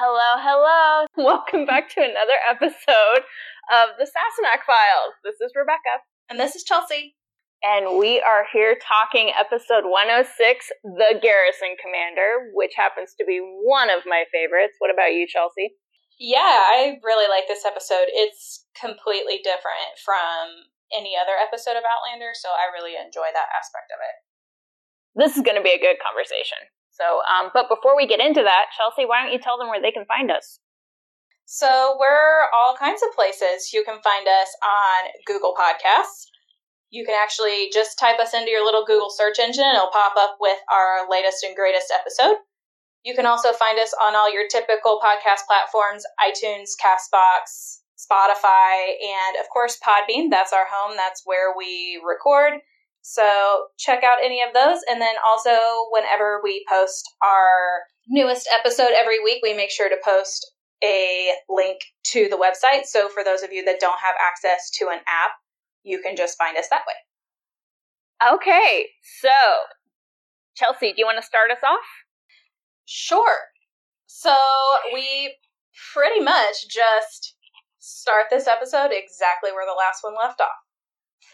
Hello, hello. Welcome back to another episode of the Sassenach Files. This is Rebecca. And this is Chelsea. And we are here talking episode 106, The Garrison Commander, which happens to be one of my favorites. What about you, Chelsea? Yeah, I really like this episode. It's completely different from any other episode of Outlander, so I really enjoy that aspect of it. This is going to be a good conversation. So, um, but before we get into that, Chelsea, why don't you tell them where they can find us? So, we're all kinds of places. You can find us on Google Podcasts. You can actually just type us into your little Google search engine, and it'll pop up with our latest and greatest episode. You can also find us on all your typical podcast platforms iTunes, Castbox, Spotify, and of course, Podbean. That's our home, that's where we record. So check out any of those. And then also, whenever we post our newest episode every week, we make sure to post a link to the website. So for those of you that don't have access to an app, you can just find us that way. Okay, so Chelsea, do you want to start us off? Sure. So we pretty much just start this episode exactly where the last one left off.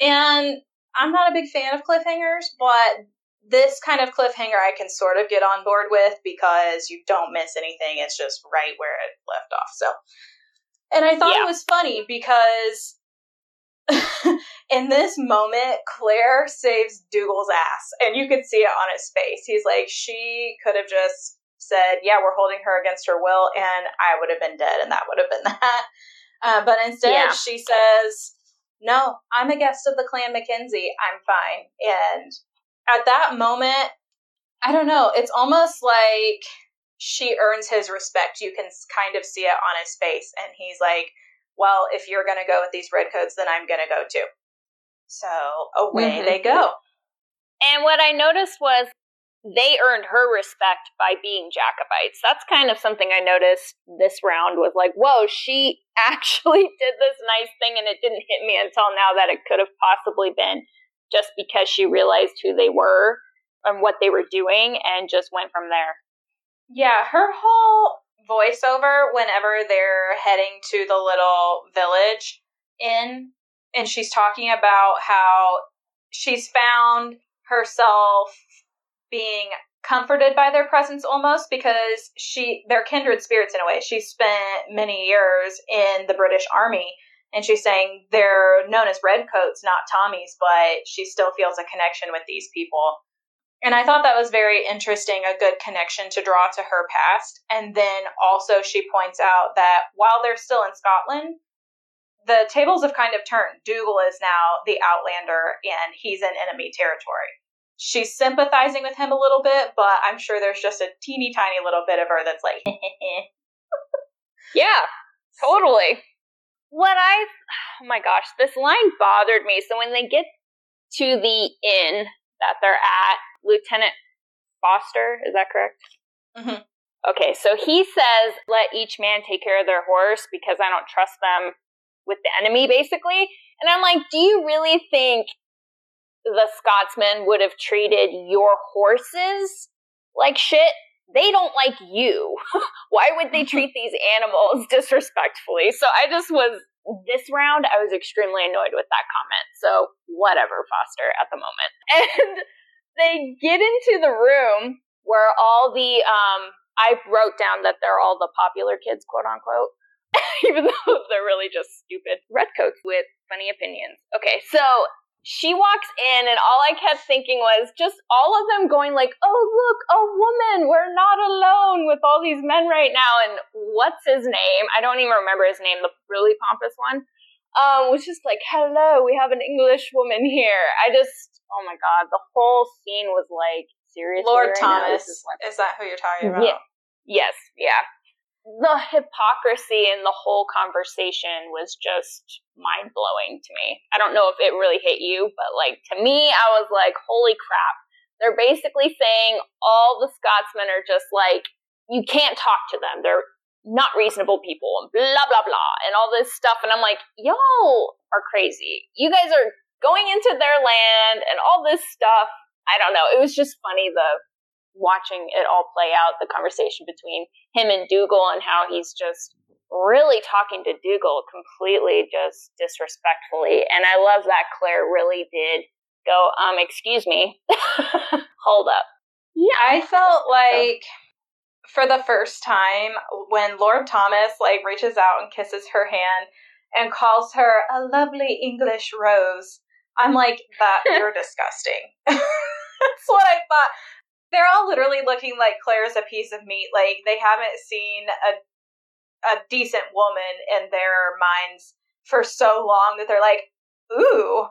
And I'm not a big fan of cliffhangers, but this kind of cliffhanger I can sort of get on board with because you don't miss anything. It's just right where it left off. So, and I thought yeah. it was funny because in this moment, Claire saves Dougal's ass, and you could see it on his face. He's like, she could have just said, "Yeah, we're holding her against her will," and I would have been dead, and that would have been that. Uh, but instead, yeah. she says, no, I'm a guest of the Clan Mackenzie. I'm fine. And at that moment, I don't know, it's almost like she earns his respect. You can kind of see it on his face. And he's like, well, if you're going to go with these redcoats, then I'm going to go too. So away mm-hmm. they go. And what I noticed was they earned her respect by being Jacobites. That's kind of something I noticed this round was like, whoa, she actually did this nice thing and it didn't hit me until now that it could have possibly been just because she realized who they were and what they were doing and just went from there. Yeah, her whole voiceover whenever they're heading to the little village in and she's talking about how she's found herself being comforted by their presence almost because she they're kindred spirits in a way. She spent many years in the British Army and she's saying they're known as redcoats, not Tommies, but she still feels a connection with these people. And I thought that was very interesting, a good connection to draw to her past. And then also she points out that while they're still in Scotland, the tables have kind of turned. Dougal is now the Outlander and he's in enemy territory she's sympathizing with him a little bit, but I'm sure there's just a teeny tiny little bit of her that's like, yeah, totally. What I, oh my gosh, this line bothered me. So when they get to the inn that they're at, Lieutenant Foster, is that correct? Mm-hmm. Okay, so he says, let each man take care of their horse because I don't trust them with the enemy, basically. And I'm like, do you really think the Scotsmen would have treated your horses like shit, they don't like you. Why would they treat these animals disrespectfully? So I just was, this round, I was extremely annoyed with that comment. So whatever, Foster, at the moment. And they get into the room where all the, um, I wrote down that they're all the popular kids, quote unquote. Even though they're really just stupid redcoats with funny opinions. Okay, so she walks in and all I kept thinking was just all of them going like, "Oh, look, a woman. We're not alone with all these men right now." And what's his name? I don't even remember his name, the really pompous one. Um was just like, "Hello, we have an English woman here." I just oh my god, the whole scene was like seriously Lord right Thomas. Is, like, is that who you're talking about? Yeah. Yes, yeah the hypocrisy in the whole conversation was just mind blowing to me. I don't know if it really hit you, but like to me, I was like, holy crap. They're basically saying all the Scotsmen are just like, you can't talk to them. They're not reasonable people and blah, blah, blah, and all this stuff. And I'm like, y'all are crazy. You guys are going into their land and all this stuff. I don't know. It was just funny the watching it all play out, the conversation between him and Dougal and how he's just really talking to Dougal completely just disrespectfully. And I love that Claire really did go, um, excuse me, hold up. Yeah. I felt like for the first time when Lord Thomas like reaches out and kisses her hand and calls her a lovely English rose. I'm like, that you're disgusting. That's what I thought. They're all literally looking like Claire's a piece of meat. Like they haven't seen a a decent woman in their minds for so long that they're like, ooh,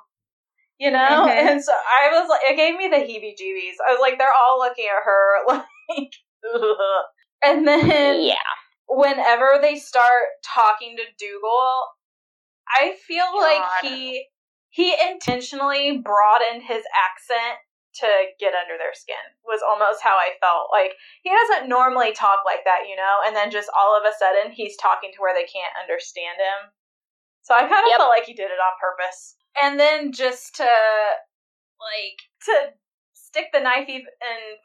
you know? Mm-hmm. And so I was like, it gave me the heebie jeebies. I was like, they're all looking at her like, Ugh. and then, yeah. Whenever they start talking to Dougal, I feel God. like he he intentionally broadened his accent to get under their skin was almost how I felt. Like he doesn't normally talk like that, you know, and then just all of a sudden he's talking to where they can't understand him. So I kind of yep. felt like he did it on purpose. And then just to like to stick the knife even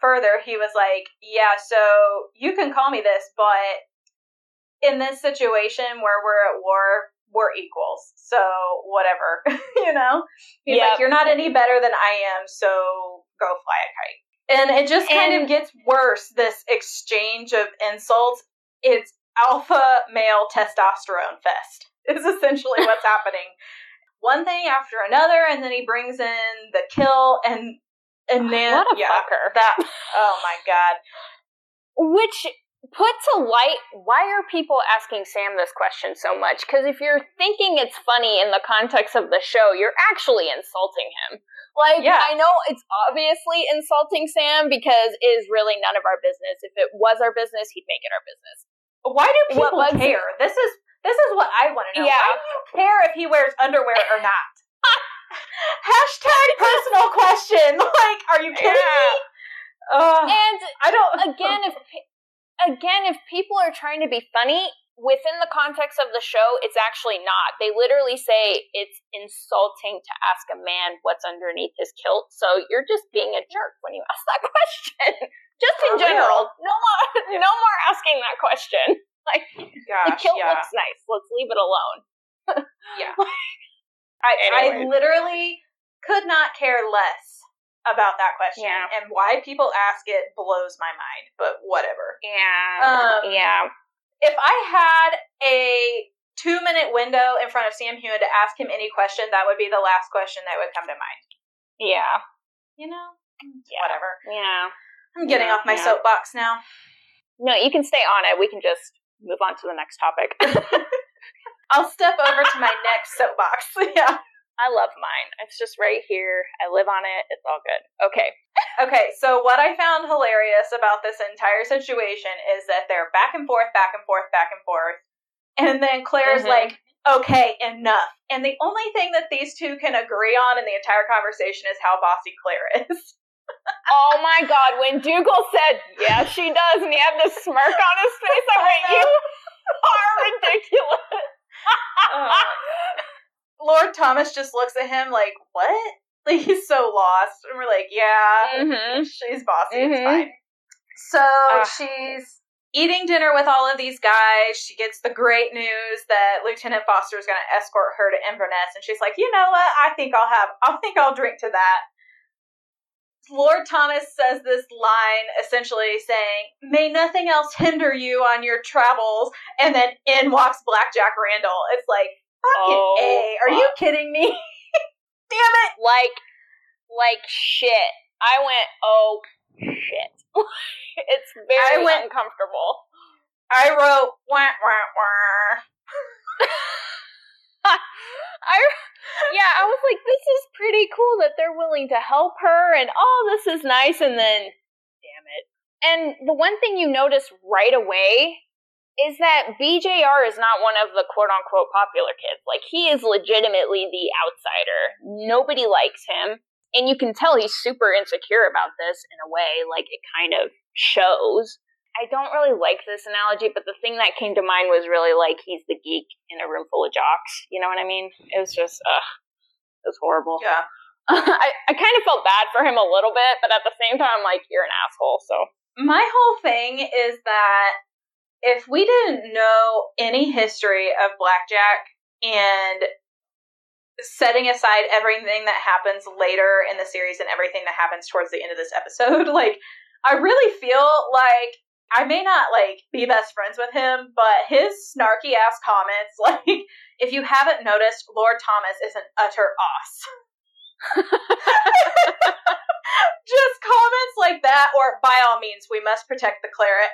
further, he was like, "Yeah, so you can call me this, but in this situation where we're at war, we're equals. So whatever, you know? He's yep. like, you're not any better than I am, so go fly a kite. And it just kind and, of gets worse, this exchange of insults. It's alpha male testosterone fest, is essentially what's happening. One thing after another, and then he brings in the kill and and then what a yeah, fucker. That oh my god. Which put to light why are people asking Sam this question so much? Because if you're thinking it's funny in the context of the show, you're actually insulting him. Like, yeah. I know it's obviously insulting Sam because it is really none of our business. If it was our business, he'd make it our business. Why do people care? This is this is what I want to know. Yeah. Why do you care if he wears underwear or not? Hashtag personal question. Like, are you kidding yeah. me? Uh, and I don't. Again, if again, if people are trying to be funny, within the context of the show, it's actually not. They literally say it's insulting to ask a man what's underneath his kilt. So you're just being a jerk when you ask that question. just in For general. Real. No more no more asking that question. Like Gosh, the kilt yeah. looks nice. Let's leave it alone. yeah. I, I literally could not care less about that question yeah. and why people ask it blows my mind but whatever. Yeah. Um, yeah. if i had a two minute window in front of sam heughan to ask him any question that would be the last question that would come to mind. Yeah. You know? Yeah. whatever. Yeah. I'm getting yeah, off my soapbox now. No you can stay on it. We can just move on to the next topic. I'll step over to my next soapbox. Yeah I love mine. It's just right here. I live on it. It's all good. Okay. okay, so what I found hilarious about this entire situation is that they're back and forth, back and forth, back and forth. And then Claire's mm-hmm. like, okay, enough. And the only thing that these two can agree on in the entire conversation is how bossy Claire is. oh my god, when Dougal said, yeah, she does, and he had this smirk on his face, I went, you are ridiculous. uh, Lord Thomas just looks at him like, what? Like he's so lost. And we're like, yeah, mm-hmm. she's bossy. Mm-hmm. It's fine. So she's eating dinner with all of these guys. She gets the great news that Lieutenant Foster is going to escort her to Inverness, and she's like, you know what? I think I'll have. I think I'll drink to that. Lord Thomas says this line essentially saying, May nothing else hinder you on your travels. And then in walks Blackjack Randall. It's like, Fucking oh, A. Are you kidding me? Damn it. Like, like shit. I went, oh shit. it's very I went, uncomfortable. I wrote, wah, wah, wah. I, yeah, I was like, this is pretty cool that they're willing to help her, and oh, this is nice, and then, damn it. And the one thing you notice right away is that BJR is not one of the quote unquote popular kids. Like, he is legitimately the outsider. Nobody likes him. And you can tell he's super insecure about this in a way, like, it kind of shows. I don't really like this analogy, but the thing that came to mind was really like he's the geek in a room full of jocks. You know what I mean? It was just, ugh, it was horrible. Yeah. I, I kind of felt bad for him a little bit, but at the same time, I'm like, you're an asshole. So my whole thing is that if we didn't know any history of blackjack and setting aside everything that happens later in the series and everything that happens towards the end of this episode, like I really feel like I may not like be best friends with him, but his snarky ass comments, like if you haven't noticed, Lord Thomas is an utter ass. Just comments like that, or by all means, we must protect the claret.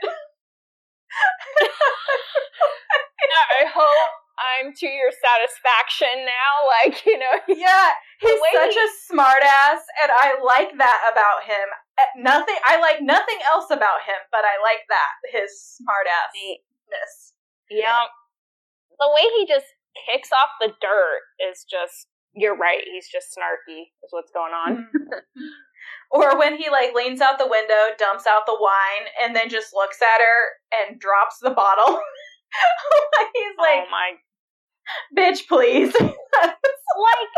I hope I'm to your satisfaction now. Like, you know. Yeah, he's such he... a smartass, and I like that about him. Eh, nothing, I like nothing else about him, but I like that, his smartassness. Yeah. The way he just kicks off the dirt is just, you're right, he's just snarky, is what's going on. or when he like leans out the window, dumps out the wine, and then just looks at her and drops the bottle. He's oh like, "Oh my, bitch, please!" like,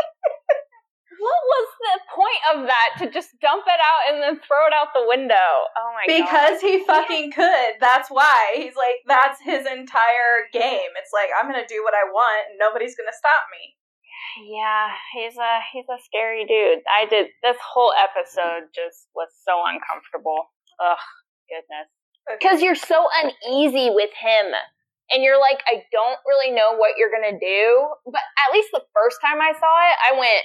what was the point of that? To just dump it out and then throw it out the window? Oh my god. because God. he fucking could. That's why he's like, that's his entire game. It's like I'm gonna do what I want, and nobody's gonna stop me. Yeah, he's a he's a scary dude. I did this whole episode just was so uncomfortable. Ugh, goodness. Because you're so uneasy with him. And you're like, I don't really know what you're gonna do. But at least the first time I saw it, I went,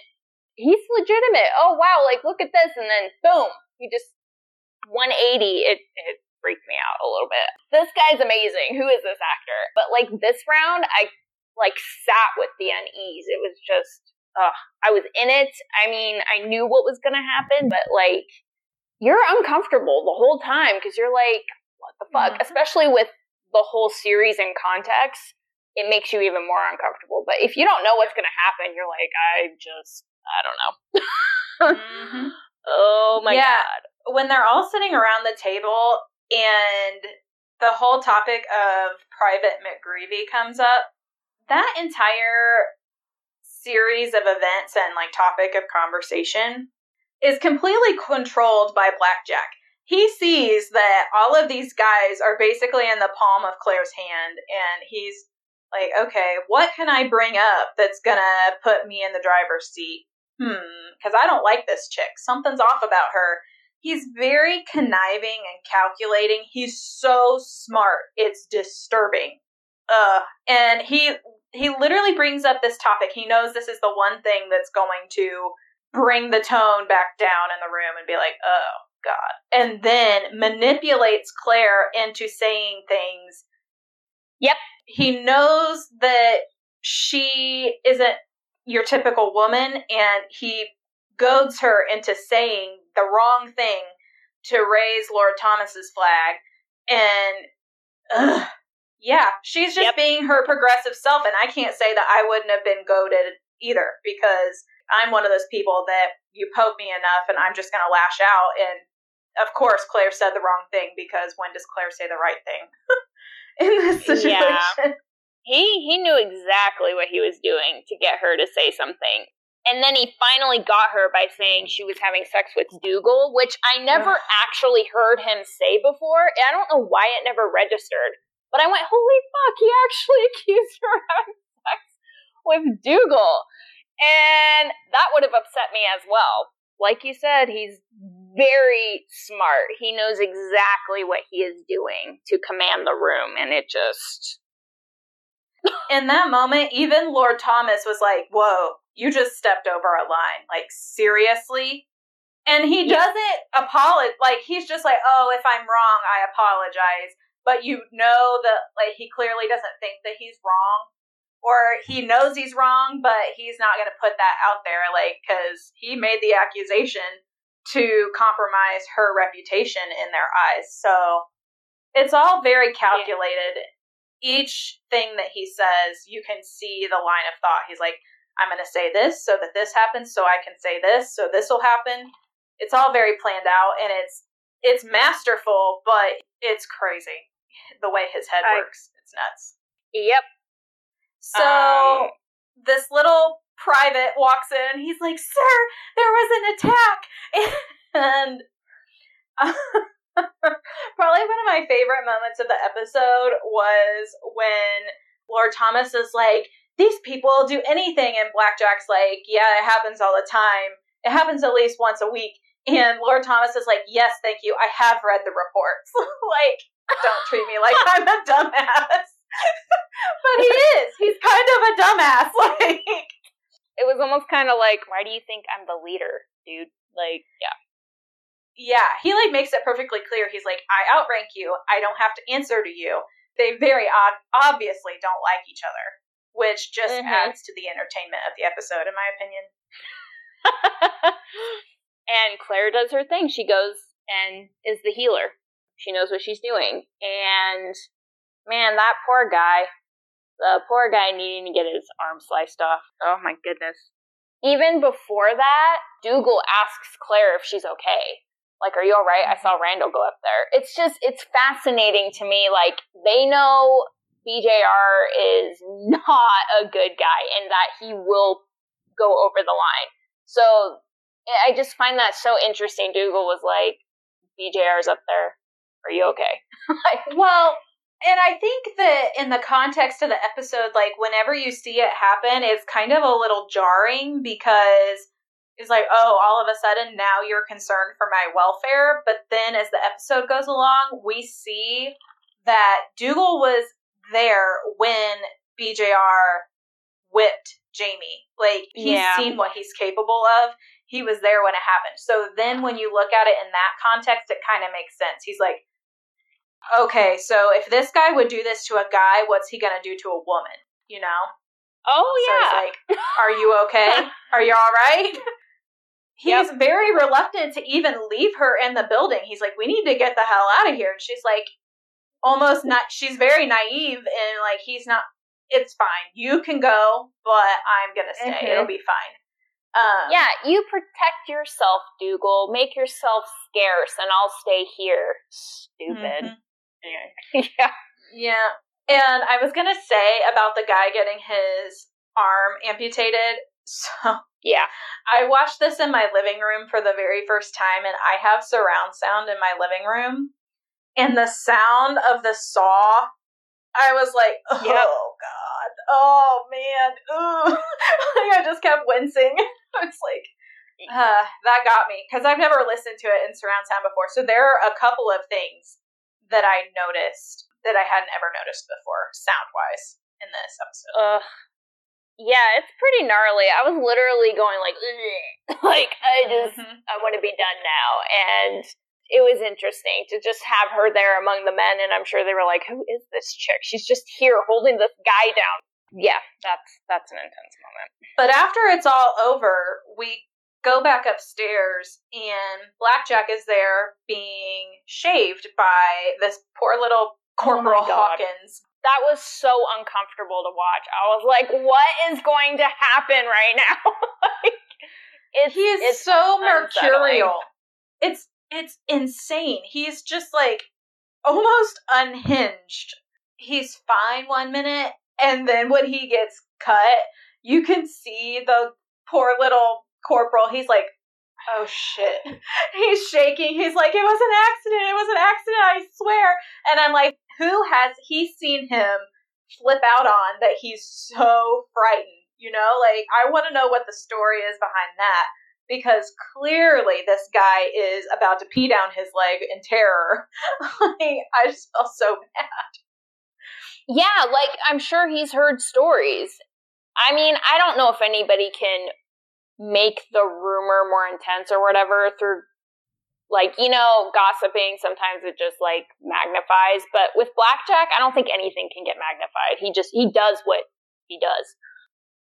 he's legitimate. Oh wow, like look at this, and then boom, he just 180. It it freaked me out a little bit. This guy's amazing. Who is this actor? But like this round, I like sat with the unease. It was just, ugh, I was in it. I mean, I knew what was going to happen, but like, you're uncomfortable the whole time because you're like, what the fuck? Mm-hmm. Especially with the whole series in context, it makes you even more uncomfortable. But if you don't know what's going to happen, you're like, I just, I don't know. mm-hmm. Oh my yeah. god. When they're all sitting around the table and the whole topic of Private McGreevy comes up, that entire series of events and like topic of conversation is completely controlled by Blackjack. He sees that all of these guys are basically in the palm of Claire's hand, and he's like, okay, what can I bring up that's gonna put me in the driver's seat? Hmm, because I don't like this chick. Something's off about her. He's very conniving and calculating. He's so smart. It's disturbing. Uh, and he he literally brings up this topic. He knows this is the one thing that's going to bring the tone back down in the room and be like, "Oh god." And then manipulates Claire into saying things. Yep. He knows that she isn't your typical woman and he goads her into saying the wrong thing to raise Lord Thomas's flag and ugh, yeah, she's just yep. being her progressive self, and I can't say that I wouldn't have been goaded either because I'm one of those people that you poke me enough and I'm just going to lash out. And of course, Claire said the wrong thing because when does Claire say the right thing in this situation? Yeah. He he knew exactly what he was doing to get her to say something. And then he finally got her by saying she was having sex with Dougal, which I never actually heard him say before. I don't know why it never registered. But I went, holy fuck, he actually accused her of having sex with Dougal. And that would have upset me as well. Like you said, he's very smart. He knows exactly what he is doing to command the room, and it just. In that moment, even Lord Thomas was like, whoa, you just stepped over a line. Like, seriously? And he yeah. doesn't apologize. Like, he's just like, oh, if I'm wrong, I apologize but you know that like he clearly doesn't think that he's wrong or he knows he's wrong but he's not going to put that out there like cuz he made the accusation to compromise her reputation in their eyes so it's all very calculated yeah. each thing that he says you can see the line of thought he's like i'm going to say this so that this happens so i can say this so this will happen it's all very planned out and it's it's masterful but it's crazy the way his head I, works. It's nuts. Yep. So um, this little private walks in and he's like, Sir, there was an attack. And probably one of my favorite moments of the episode was when Lord Thomas is like, These people do anything. And Blackjack's like, Yeah, it happens all the time. It happens at least once a week. And Lord Thomas is like, Yes, thank you. I have read the reports. like, don't treat me like I'm a dumbass. But he is. He's kind of a dumbass. Like, It was almost kind of like, why do you think I'm the leader, dude? Like, yeah. yeah, he like makes it perfectly clear. He's like, I outrank you. I don't have to answer to you. They very odd, obviously don't like each other, which just Mhm. adds to the entertainment of the episode, in my opinion. and Claire does her thing. She goes and is the healer. She knows what she's doing. And man, that poor guy, the poor guy needing to get his arm sliced off. Oh my goodness. Even before that, Dougal asks Claire if she's okay. Like, are you alright? I saw mm-hmm. Randall go up there. It's just, it's fascinating to me. Like, they know BJR is not a good guy and that he will go over the line. So I just find that so interesting. Dougal was like, BJR's up there. Are you okay? like, Well, and I think that in the context of the episode, like whenever you see it happen, it's kind of a little jarring because it's like, oh, all of a sudden now you're concerned for my welfare. But then as the episode goes along, we see that Dougal was there when BJR whipped Jamie. Like he's Yeah. seen what he's capable of. He was there when it happened. So then when you look at it in that context, it kind of makes sense. He's like, okay, so if this guy would do this to a guy, what's he gonna do to a woman? You know? oh So yeah. it's like, are you okay? Are you all right? He's very reluctant to even leave her in the building. He's like, we need to get the hell out of here. And she's like, almost not, she's very naive and like, he's not, it's fine. You can go, but I'm to stay. Mhm. It'll be fine. Um, yeah, you protect yourself, Dougal. Make yourself scarce, and I'll stay here. Stupid. mhm. Anyway. yeah. Yeah. And I was going to say about the guy getting his arm amputated. So Yeah. I watched this in my living room for the very first time, and I have surround sound in my living room. And the sound of the saw, I was like, oh Yep. god, oh man, ooh. like I just kept wincing. it's like, uh, that got me because I've never listened to it in surround sound before. So there are a couple of things that I noticed that I hadn't ever noticed before, sound wise, in this episode. Ugh. Yeah, it's pretty gnarly. I was literally going like, like I just Mhm. I want to be done now. And it was interesting to just have her there among the men. And I'm sure they were like, who is this chick? She's just here holding this guy down. Yeah, that's that's an intense moment. But after it's all over, we go back upstairs and Blackjack is there being shaved by this poor little Corporal Oh Hawkins. That was so uncomfortable to watch. I was like, what is going to happen right now? like, it's, He is it's so mercurial. It's it's insane. He's just like almost unhinged. He's fine one minute and then when he gets cut, you can see the poor little corporal. He's like, "Oh shit." He's shaking. He's like, "It was an accident. It was an accident, I swear." And I'm like, "Who has he seen him flip out on that he's so frightened?" You know, like I want to know what the story is behind that because clearly this guy is about to pee down his leg in terror. like, I just felt so bad. Yeah, like I'm sure he's heard stories. I mean, I don't know if anybody can make the rumor more intense or whatever through like, you know, gossiping sometimes it just like magnifies, but with Blackjack, I don't think anything can get magnified. He just he does what he does.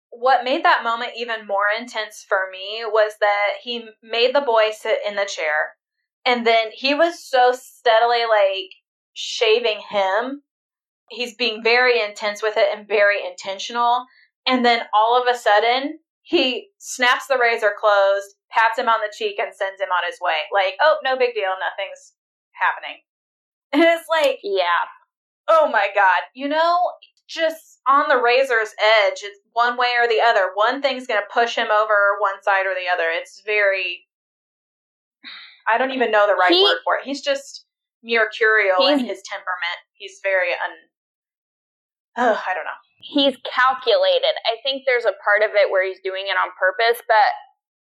What made that moment even more intense for me was that he made the boy sit in the chair and then he was so steadily like shaving him. He's being very intense with it and very intentional. And then all of a sudden, he snaps the razor closed, pats him on the cheek, and sends him on his way. Like, oh, no big deal. Nothing's happening. And it's like, Yeah. oh my God. You know, just on the razor's edge. It's one way or the other. One thing's going to push him over one side or the other. It's very. I don't even know the right He- word for it. He's just mercurial in his temperament. He's very un. Ugh, I don't know. He's calculated. I think there's a part of it where he's doing it on purpose, but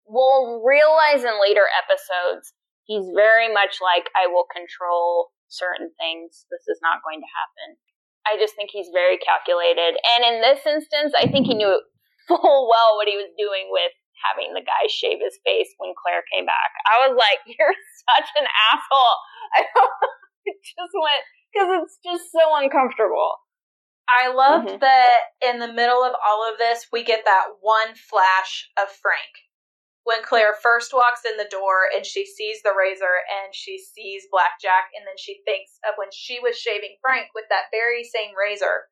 we'll realize in later episodes he's very much like I will control certain things. This is not going to happen. I just think he's very calculated. And in this instance, I think he knew full well what he was doing with having the guy shave his face when Claire came back. I was like, you're such an asshole. I just went because it's just so uncomfortable. I loved Mhm. that in the middle of all of this, we get that one flash of Frank. When Claire first walks in the door and she sees the razor and she sees Blackjack, and then she thinks of when she was shaving Frank with that very same razor.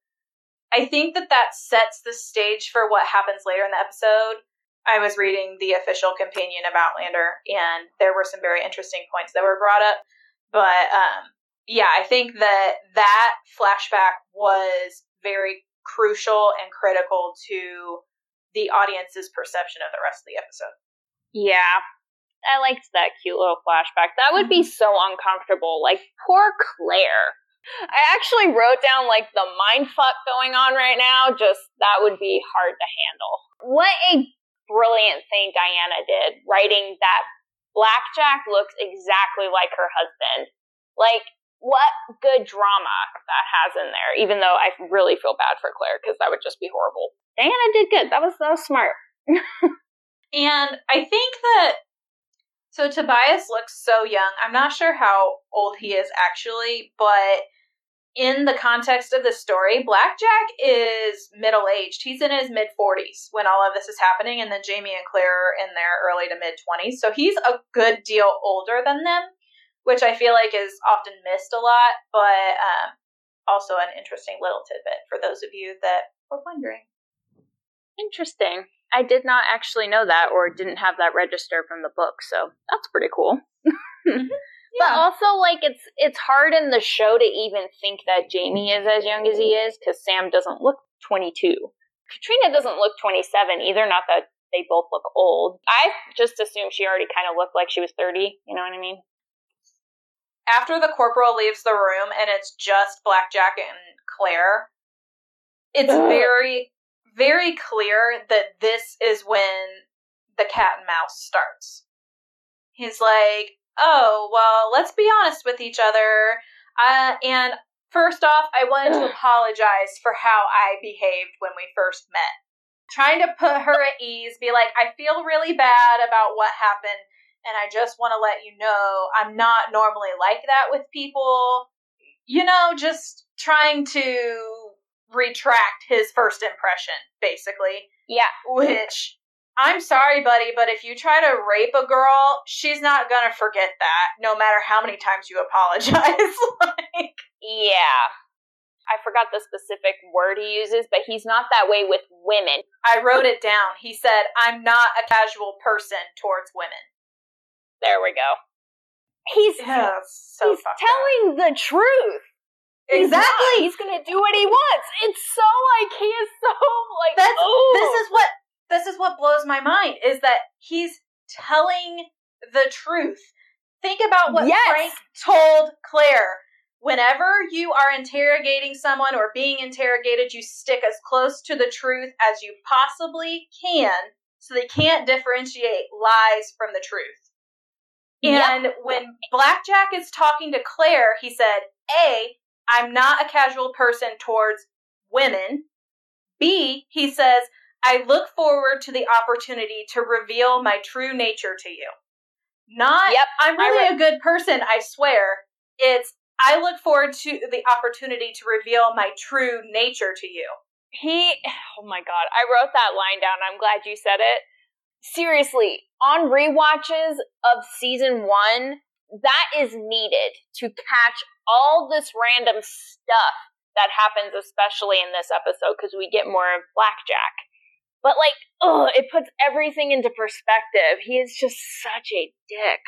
I think that that sets the stage for what happens later in the episode. I was reading the official companion of Outlander, and there were some very interesting points that were brought up. But um, yeah, I think that that flashback was very crucial and critical to the audience's perception of the rest of the episode. Yeah. I liked that cute little flashback. That would be mhm. so uncomfortable. Like, poor Claire. I actually wrote down, like, the mind fuck going on right now. Just, that would be hard to handle. What a brilliant thing Diana did, writing that Blackjack looks exactly like her husband. Like, what good drama that has in there, even though I really feel bad for Claire because that would just be horrible. Diana did good. That was, was smart. And I think that so Tobias looks so young. I'm not sure how old he is actually, but in the context of the story, Blackjack is middle aged. He's in his mid 40s when all of this is happening, and then Jamie and Claire are in their early to mid 20s. So he's a good deal older than them, which I feel like is often missed a lot, but um, also an interesting little tidbit for those of you that were wondering. Interesting. I did not actually know that or didn't have that register from the book, so that's pretty cool. But also like it's it's hard in the show to even think that Jamie is as young as he is cuz Sam doesn't look 22. Caitriona doesn't look 27 either, not that they both look old. I just assumed she already kind of looked like she was 30, you know what I mean? After the corporal leaves the room and it's just Blackjack and Claire, it's Ugh. very, very clear that this is when the cat and mouse starts. He's like, oh, well, let's be honest with each other. Uh, and first off, I wanted to apologize for how I behaved when we first met. Trying to put her at ease, be like, I feel really bad about what happened and I just want to let you know I'm not normally like that with people. You know, just trying to retract his first impression, basically. Yeah. Which, I'm sorry, buddy, but if you try to rape a girl, she's not gonna forget that, no matter how many times you apologize. like, Yeah. I forgot the specific word he uses, but he's not that way with women. I wrote it down. He said, I'm not a casual person towards women. There we go. He's Yeah, so he's fucked up. telling the truth. He's. Exactly. He's gonna do what he wants. It's so like he is so like That's oh. this is what this is what blows my mind is that he's telling the truth. Think about what Yes. Frank told Claire. Whenever you are interrogating someone or being interrogated, you stick as close to the truth as you possibly can so they can't differentiate lies from the truth. Yep. And when Blackjack is talking to Claire, he said, A, I'm not a casual person towards women. B, he says, I look forward to the opportunity to reveal my true nature to you. Not, Yep, I'm really a good person, I swear. It's, I look forward to the opportunity to reveal my true nature to you. he oh my god i wrote that line down i'm glad you said it seriously on rewatches of season one that is needed to catch all this random stuff that happens especially in this episode because we get more of blackjack but like oh it puts everything into perspective he is just such a dick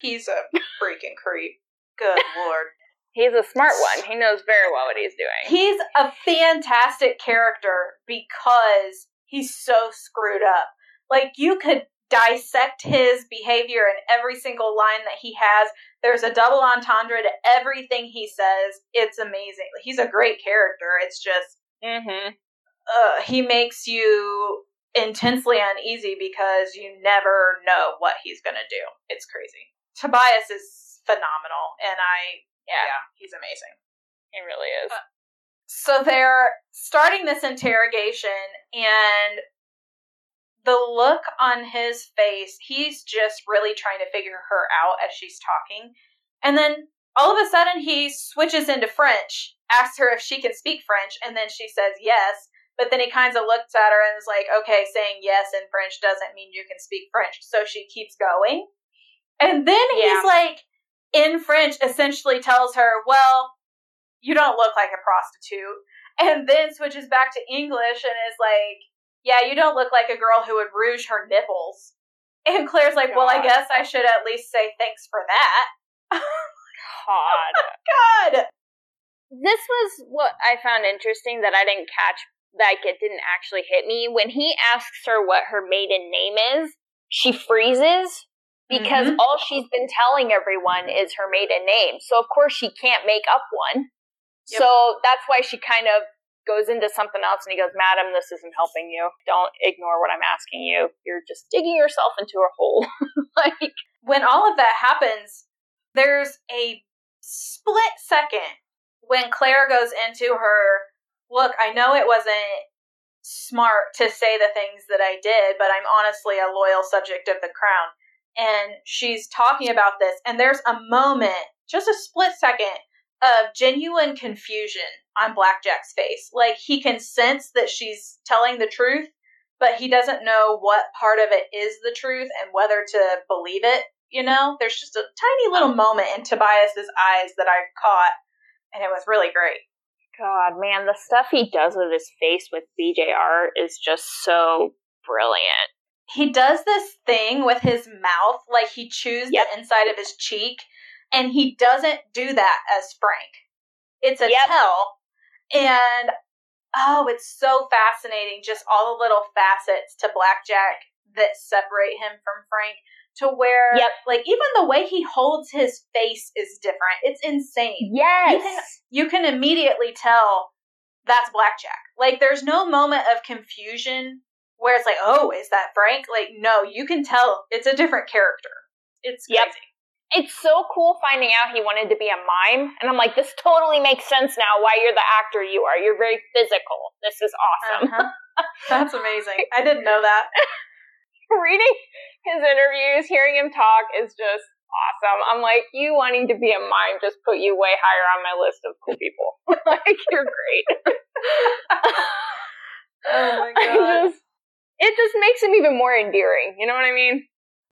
He's a freaking creep. Good lord. He's a smart one. He knows very well what he's doing. He's a fantastic character because he's so screwed up. Like you could dissect his behavior in every single line that he has. There's a double entendre to everything he says. It's amazing. He's a great character. It's just Mm-hmm. uh, he makes you intensely uneasy because you never know what he's going to do. It's crazy. Tobias is phenomenal, and I, Yeah, yeah, he's amazing. he really is. So they're starting this interrogation, and the look on his face, he's just really trying to figure her out as she's talking. And then all of a sudden, he switches into French, asks her if she can speak French, and then she says yes. But then he kind of looks at her and is like, okay, saying yes in French doesn't mean you can speak French. So she keeps going. And then Yeah. he's like, in French, essentially tells her, well, you don't look like a prostitute. And then switches back to English and is like, yeah, you don't look like a girl who would rouge her nipples. And Claire's like, well, I guess I should at least say thanks for that. God. God! this was what I found interesting that I didn't catch. Like it didn't actually hit me when he asks her what her maiden name is. She freezes because Mhm. all she's been telling everyone is her maiden name. So of course she can't make up one. Yep. So that's why she kind of goes into something else and he goes, Madam, this isn't helping you. Don't ignore what I'm asking you. You're just digging yourself into a hole. like, When all of that happens, there's a split second when Claire goes into her look, I know it wasn't smart to say the things that I did, but I'm honestly a loyal subject of the crown. And she's talking about this, and there's a moment, just a split second, of genuine confusion on Blackjack's face. Like he can sense that she's telling the truth, but he doesn't know what part of it is the truth and whether to believe it. You know, there's just a tiny little um, moment in Tobias's eyes that I caught, and it was really great. God, man, the stuff he does with his face with BJR is just so brilliant. he does this thing with his mouth, like he chews Yep. the inside of his cheek, and he doesn't do that as Frank. It's a Yep. tell, and oh, it's so fascinating. Just all the little facets to Blackjack that separate him from Frank. To where, Yep. like, even the way he holds his face is different. It's insane. Yes. You can you can immediately tell that's Blackjack. Like there's no moment of confusion where it's like, oh, is that Frank? Like, no, you can tell it's a different character. It's Yep. It's so cool finding out he wanted to be a mime. And I'm like, this totally makes sense now why you're the actor you are. You're very physical. This is awesome. Uh-huh. That's amazing. I didn't know that. Reading his interviews, hearing him talk is just awesome. I'm like, you wanting to be a mime just put you way higher on my list of cool people. like, you're great. Oh my god. just, it just makes him even more endearing. You know what I mean?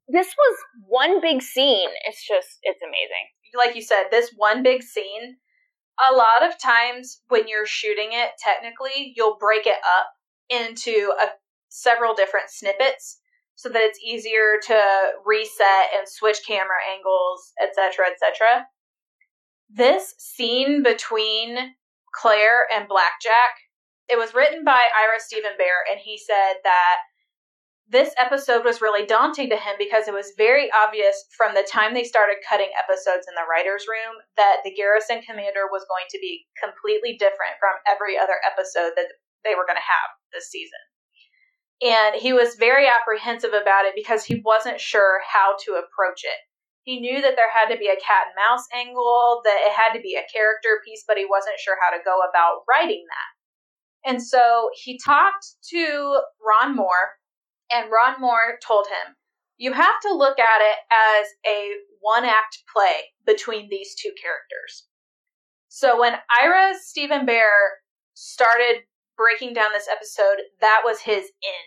This was one big scene. It's just, it's amazing. Like you said, this one big scene, a lot of times when you're shooting it, technically, you'll break it up into a, several different snippets so that it's easier to reset and switch camera angles, etc., etc. This scene between Claire and Blackjack, it was written by Ira Steven Behr, and he said that this episode was really daunting to him because it was very obvious from the time they started cutting episodes in the writer's room that the Garrison Commander was going to be completely different from every other episode that they were going to have this season. And he was very apprehensive about it because he wasn't sure how to approach it. He knew that there had to be a cat and mouse angle, that it had to be a character piece, but he wasn't sure how to go about writing that. And so he talked to Ron Moore, and Ron Moore told him, You have to look at it as a one act play between these two characters. So when Ira Steven Behr started breaking down this episode, that was his in.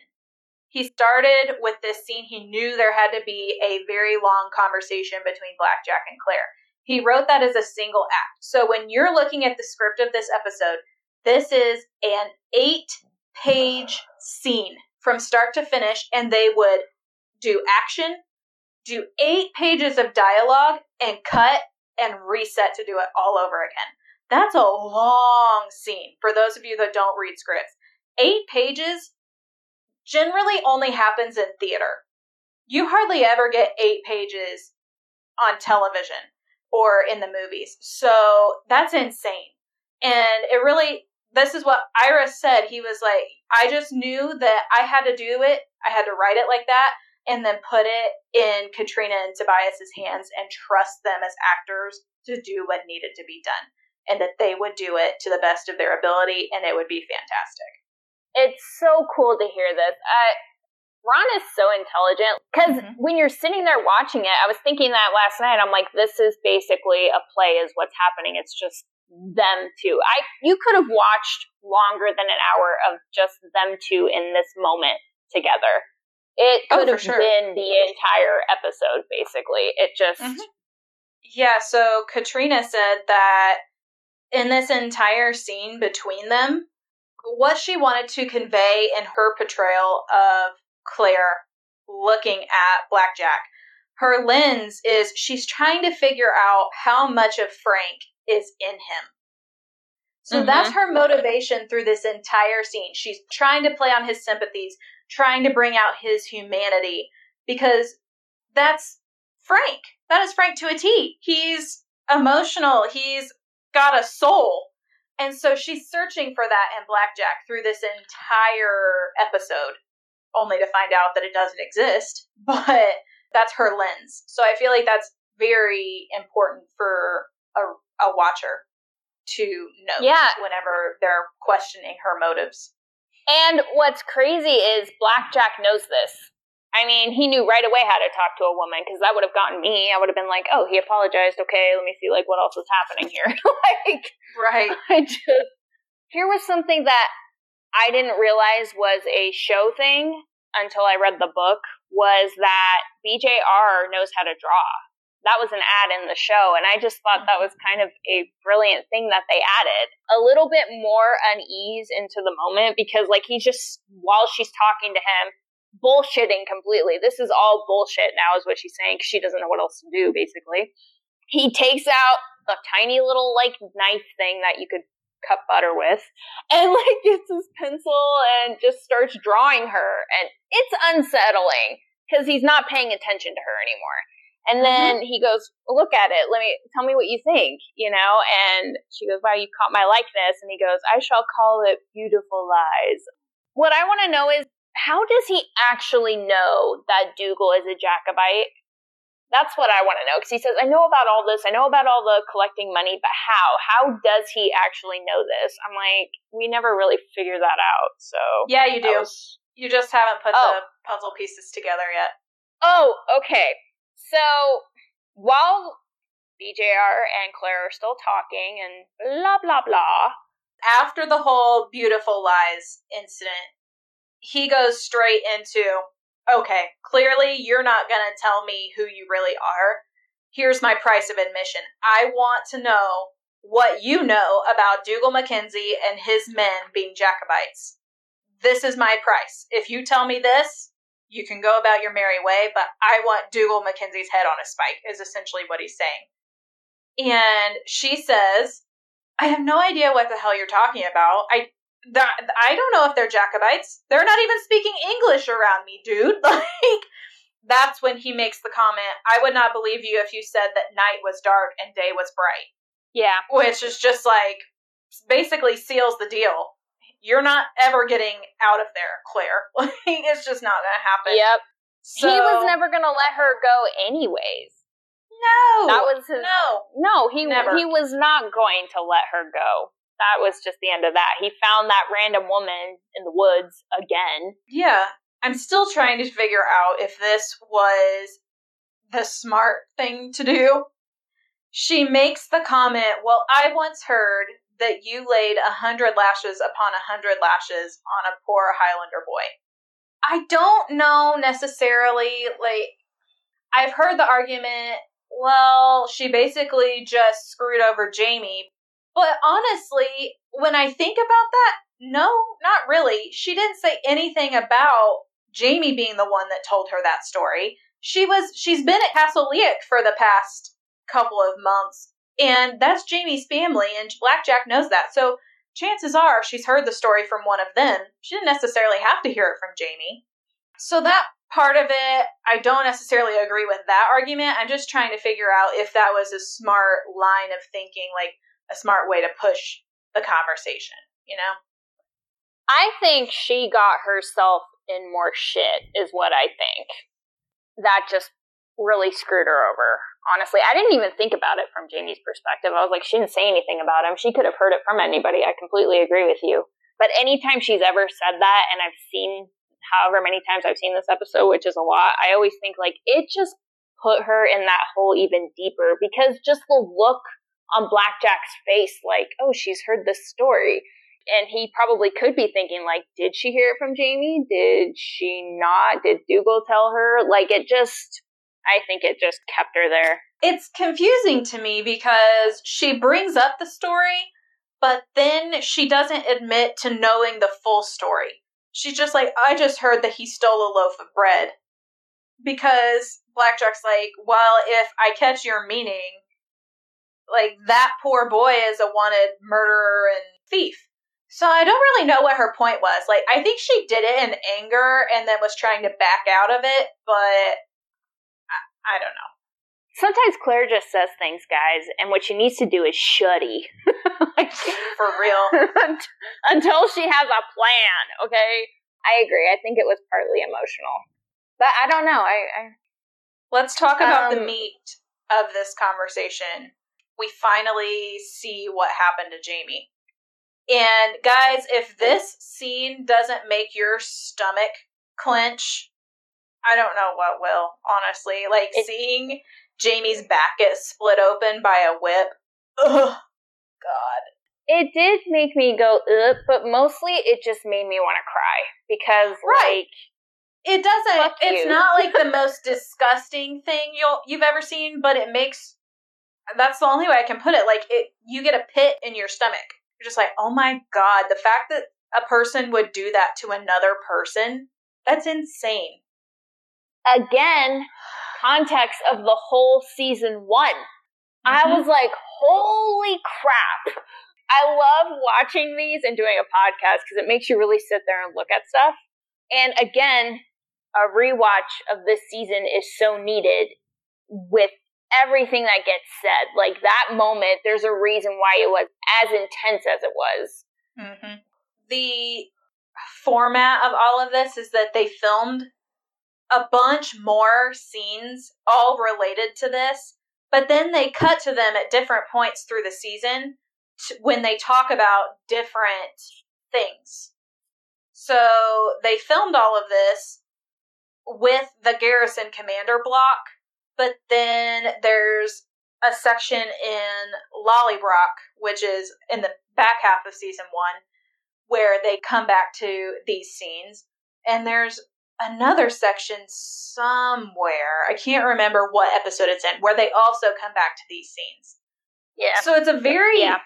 He started with this scene. He knew there had to be a very long conversation between Blackjack and Claire. He wrote that as a single act. So when you're looking at the script of this episode, this is an eight page scene from start to finish, and they would do action, do eight pages of dialogue, and cut and reset to do it all over again. That's a long scene for those of you that don't read scripts. Eight pages generally only happens in theater. You hardly ever get eight pages on television or in the movies. So that's insane. And it really, this is what Iris said. He was like, I just knew that I had to do it. I had to write it like that and then put it in Caitriona and Tobias's hands and trust them as actors to do what needed to be done and that they would do it to the best of their ability and it would be fantastic. It's so cool to hear this. I, Ron is so intelligent because mm-hmm. when you're sitting there watching it, I was thinking that last night. I'm like, this is basically a play, is what's happening. It's just them two. I you could have watched longer than an hour of just them two in this moment together. It oh, could oh, have sure. been the entire episode, basically. It just. Mm-hmm. Yeah, so Caitriona said that in this entire scene between them, what she wanted to convey in her portrayal of Claire looking at Blackjack, her lens is she's trying to figure out how much of Frank is in him. So mm-hmm. that's her motivation through this entire scene. She's trying to play on his sympathies, trying to bring out his humanity because that's Frank. That is Frank to a T. He's emotional. He's got a soul. And so she's searching for that in Blackjack through this entire episode, only to find out that it doesn't exist. But that's her lens. So I feel like that's very important for a, a watcher to note yeah. whenever they're questioning her motives. And what's crazy is Blackjack knows this. I mean, he knew right away how to talk to a woman because that would have gotten me. I would have been like, "Oh, he apologized. Okay, let me see like what else is happening here." like, right? I just here was something that I didn't realize was a show thing until I read the book. Was that BJR knows how to draw? That was an ad in the show, and I just thought that was mm-hmm. kind of a brilliant thing that they added. A little bit more unease into the moment because, like, he's just while she's talking to him, bullshitting completely. This is all bullshit now, is what she's saying, because she doesn't know what else to do, basically. He takes out a tiny little, like, knife thing that you could cut butter with, and, like, gets his pencil and just starts drawing her. And it's unsettling, because he's not paying attention to her anymore. And then mm-hmm. he goes, Look at it. Let me tell me what you think, you know? And she goes, Wow, you caught my likeness. And he goes, I shall call it beautiful lies. What I want to know is how does he actually know that Dougal is a Jacobite? That's what I want to know because he says, I know about all this. I know about all the collecting money, but how? How does he actually know this? I'm like, we never really figure that out. So. Yeah, you do. Was... You just haven't put oh. the puzzle pieces together yet. Oh, okay. So while BJR and Claire are still talking and blah, blah, blah. After the whole beautiful lies incident, he goes straight into okay, clearly you're not going to tell me who you really are. Here's my price of admission. I want to know what you know about Dougal Mackenzie and his men being Jacobites. This is my price. If you tell me this, you can go about your merry way, but I want Dougal Mackenzie's head on a spike, is essentially what he's saying. And she says, I have no idea what the hell you're talking about. I that I don't know if they're Jacobites. They're not even speaking English around me, dude. Like that's when he makes the comment, I would not believe you if you said that night was dark and day was bright. Yeah. Which is just like basically seals the deal. You're not ever getting out of there, Claire. Like it's just not gonna happen. Yep. So, he was never gonna let her go anyways. No. That was his No. No, he never. he was not going to let her go that was just the end of that. He found that random woman in the woods again. Yeah. I'm still trying to figure out if this was the smart thing to do. She makes the comment, Well, I once heard that you laid a hundred lashes upon a hundred lashes on a poor Highlander boy. I don't know necessarily, like, I've heard the argument, well, she basically just screwed over Jamie but honestly, when I think about that, no, not really. She didn't say anything about Jamie being the one that told her that story. She was she's been at Castle Leoch for the past couple of months. And that's Jamie's family, and Blackjack knows that. So chances are she's heard the story from one of them. She didn't necessarily have to hear it from Jamie. So that part of it, I don't necessarily agree with that argument. I'm just trying to figure out if that was a smart line of thinking, like a smart way to push the conversation, you know? I think she got herself in more shit, is what I think. That just really screwed her over. Honestly, I didn't even think about it from Jamie's perspective. I was like, she didn't say anything about him. She could have heard it from anybody. I completely agree with you. But anytime she's ever said that, and I've seen however many times I've seen this episode, which is a lot, I always think like it just put her in that hole even deeper because just the look on Blackjack's face, like, oh, she's heard this story. And he probably could be thinking, like, did she hear it from Jamie? Did she not? Did Dougal tell her? Like, it just, I think it just kept her there. It's confusing to me because she brings up the story, but then she doesn't admit to knowing the full story she's just like, I just heard that he stole a loaf of bread. Because Blackjack's like, well, if I catch your meaning, like that poor boy is a wanted murderer and thief. So I don't really know what her point was. Like, I think she did it in anger and then was trying to back out of it, but I, don't know. Sometimes Claire just says things, guys, and what she needs to do is shuddy. like, For real. Until she has a plan, okay? I agree. I think it was partly emotional. But I don't know. I, I... Let's talk about um, the meat of this conversation. We finally see what happened to Jamie. And guys, if this scene doesn't make your stomach clench, I don't know what will, honestly. Like it, seeing Jamie's back get split open by a whip. Ugh. God. It did make me go ugh, but mostly it just made me want to cry because right. like it doesn't it's you. not like the most disgusting thing you'll you've ever seen, but it makes that's the only way I can put it. Like it you get a pit in your stomach. You're just like, "Oh my god, the fact that a person would do that to another person, that's insane." Again, context of the whole season one. Mm-hmm. I was like, holy crap. I love watching these and doing a podcast because it makes you really sit there and look at stuff. And again, a rewatch of this season is so needed with everything that gets said. Like that moment, there's a reason why it was as intense as it was. Mm-hmm. The format of all of this is that they filmed a bunch more scenes all related to this, but then they cut to them at different points through the season t- when they talk about different things. So they filmed all of this with the Garrison Commander block, but then there's a section in Lallybroch, which is in the back half of season one, where they come back to these scenes. And there's another section somewhere. I can't remember what episode it's in, where they also come back to these scenes. Yeah. So it's a very yeah.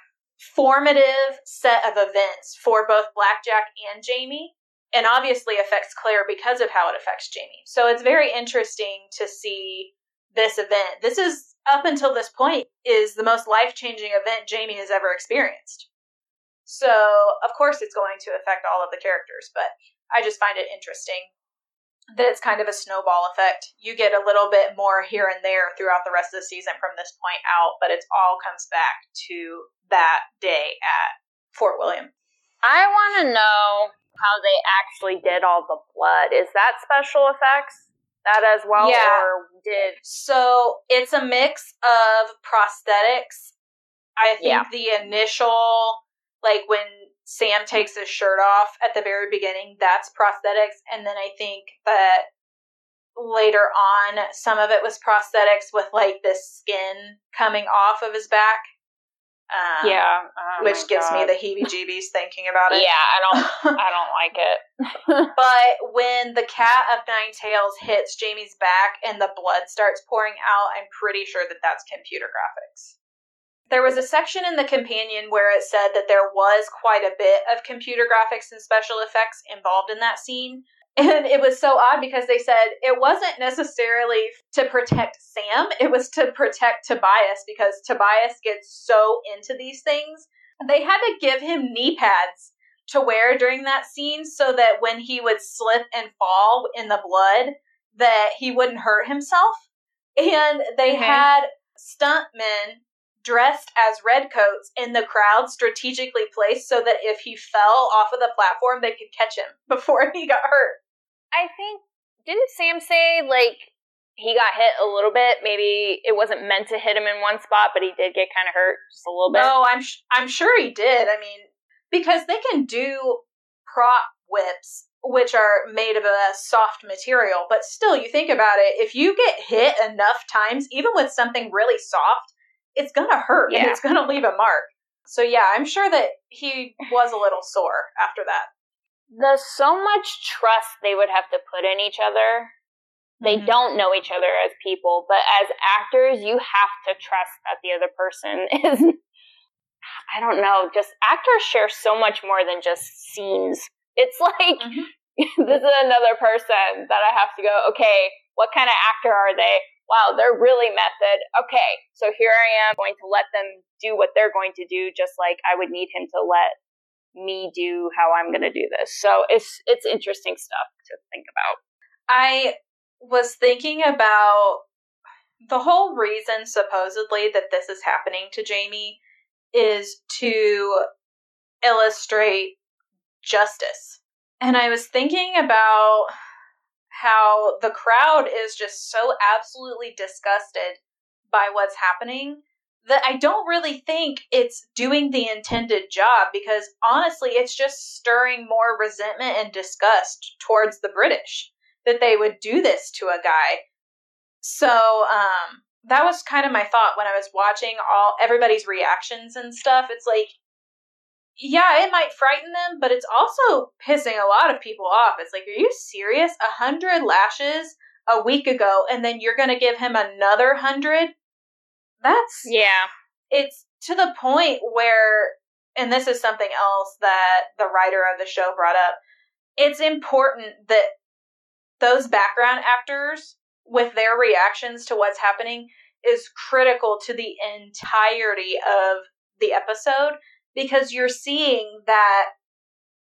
formative set of events for both Blackjack and Jamie, and obviously affects Claire because of how it affects Jamie. So it's very interesting to see this event. This is up until this point is the most life-changing event Jamie has ever experienced. So, of course it's going to affect all of the characters, but I just find it interesting that it's kind of a snowball effect. You get a little bit more here and there throughout the rest of the season from this point out, but it all comes back to that day at Fort William. I want to know how they actually did all the blood. Is that special effects? That as well, yeah. or did so? It's a mix of prosthetics. I think yeah. the initial, like when Sam takes his shirt off at the very beginning. That's prosthetics. And then I think that later on, some of it was prosthetics with like this skin coming off of his back. Um, yeah, oh which gives God. me the heebie-jeebies thinking about it. Yeah, I don't, I don't like it. but when the cat of nine tails hits Jamie's back and the blood starts pouring out, I'm pretty sure that that's computer graphics. There was a section in the companion where it said that there was quite a bit of computer graphics and special effects involved in that scene. And it was so odd because they said it wasn't necessarily to protect Sam, it was to protect Tobias because Tobias gets so into these things. They had to give him knee pads to wear during that scene so that when he would slip and fall in the blood that he wouldn't hurt himself. And they Okay. had stuntmen dressed as redcoats in the crowd strategically placed so that if he fell off of the platform they could catch him before he got hurt. I think didn't Sam say like he got hit a little bit? Maybe it wasn't meant to hit him in one spot, but he did get kind of hurt just a little bit. No, I'm sh- I'm sure he did. I mean, because they can do prop whips which are made of a soft material, but still you think about it, if you get hit enough times even with something really soft, it's to hurt and it's to leave a mark. So yeah, I'm sure that he was a little sore after that. The so much trust they would have to put in each other. They Mhm. don't know each other as people, but as actors, you have to trust that the other person is. I don't know. Just actors share so much more than just scenes. It's like Mhm. this is another person that I have to go. Okay, what kind of actor are they? Wow, they're really method. Okay, so here I am going to let them do what they're going to do, just like I would need him to let me do how I'm going to do this. So it's it's interesting stuff to think about. I was thinking about the whole reason supposedly that this is happening to Jamie is to illustrate justice. And I was thinking about how the crowd is just so absolutely disgusted by what's happening that I don't really think it's doing the intended job because honestly, it's just stirring more resentment and disgust towards the British that they would do this to a guy. So, um, that was kind of my thought when I was watching all everybody's reactions and stuff. It's like, yeah, it might frighten them, but it's also pissing a lot of people off. It's like, are you serious? A hundred lashes a week ago, and then you're gonna give him another hundred? That's Yeah. it's to the point where and this is something else that the writer of the show brought up it's important that those background actors with their reactions to what's happening is critical to the entirety of the episode because you're seeing that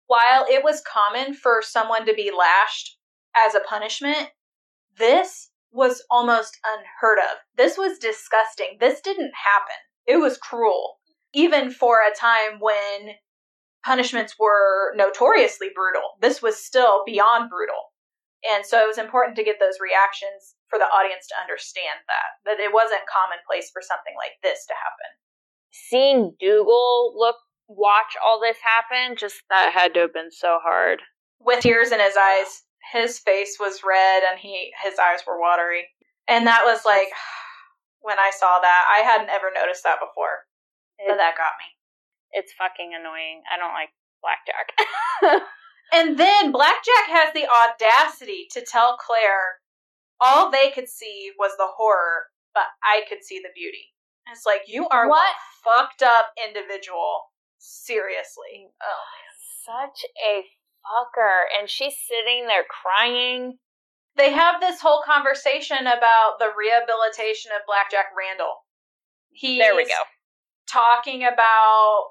while it was common for someone to be lashed as a punishment this was almost unheard of. This was disgusting. This didn't happen. It was cruel. Even for a time when punishments were notoriously brutal, this was still beyond brutal. And so it was important to get those reactions for the audience to understand that, that it wasn't commonplace for something like this to happen. Seeing Dougal look watch all this happen, just that had to have been so hard. With tears in his eyes, his face was red and he his eyes were watery. And that was like when I saw that, I hadn't ever noticed that before. But that got me. it's fucking annoying. I don't like blackjack. And then Blackjack has the audacity to tell Claire all they could see was the horror, but I could see the beauty. It's like you are What? fucked up individual. Seriously. Oh Such a fucker. And she's sitting there crying. They have this whole conversation about the rehabilitation of Blackjack Randall. He's There we go. talking about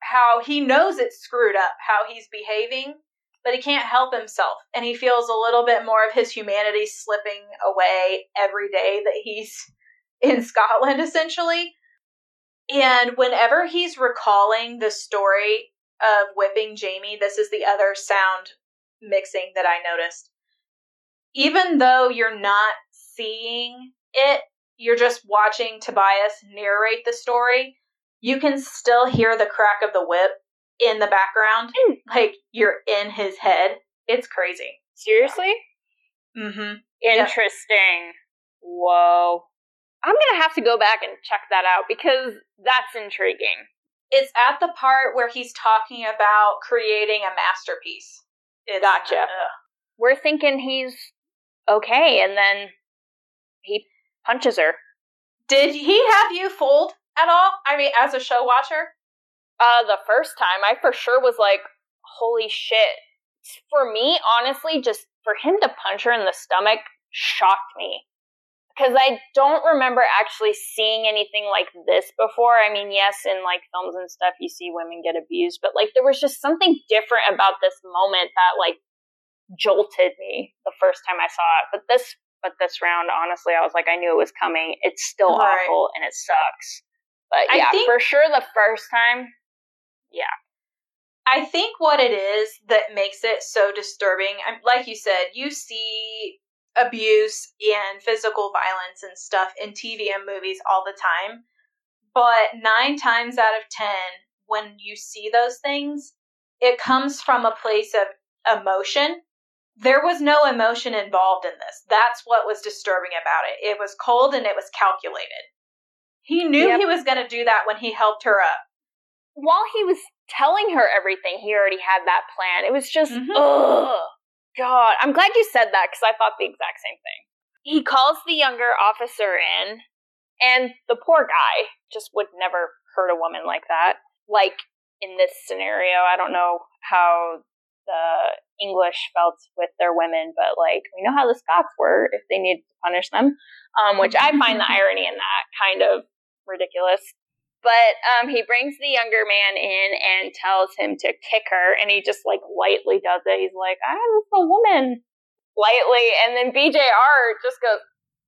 how he knows it's screwed up, how he's behaving, but he can't help himself. And he feels a little bit more of his humanity slipping away every day that he's in Scotland, essentially. And whenever he's recalling the story of whipping Jamie, this is the other sound mixing that I noticed. Even though you're not seeing it, you're just watching Tobias narrate the story, you can still hear the crack of the whip in the background. Like you're in his head. It's crazy. Seriously? Mm-hmm. Interesting. Whoa. I'm gonna have to go back and check that out because that's intriguing. It's at the part where he's talking about creating a masterpiece. It's, Gotcha. ugh. We're thinking he's okay, and then he punches her. Did he have you fooled at all? I mean, as a show watcher? Uh, the first time, I for sure was like, "Holy shit!" for me, honestly, just for him to punch her in the stomach shocked me because I don't remember actually seeing anything like this before. I mean, yes, in like films and stuff, you see women get abused, but like there was just something different about this moment that like jolted me the first time I saw it. But this, but this round, honestly, I was like, I knew it was coming. It's still right. awful and it sucks. But yeah, think, for sure, the first time, yeah. I think what it is that makes it so disturbing, like you said, you see abuse and physical violence and stuff in TV and movies all the time. But nine times out of ten, when you see those things, it comes from a place of emotion. There was no emotion involved in this. That's what was disturbing about it. It was cold and it was calculated. He knew yep. he was going to do that when he helped her up. While he was telling her everything, he already had that plan. It was just, mm-hmm. ugh. God, I'm glad you said that because I thought the exact same thing. He calls the younger officer in, and the poor guy just would never hurt a woman like that. Like in this scenario, I don't know how the English felt with their women, but like we know how the Scots were if they needed to punish them, um, which I find the irony in that kind of ridiculous. But um, he brings the younger man in and tells him to kick her, and he just like lightly does it. He's like, "I'm a woman," lightly, and then BJR just goes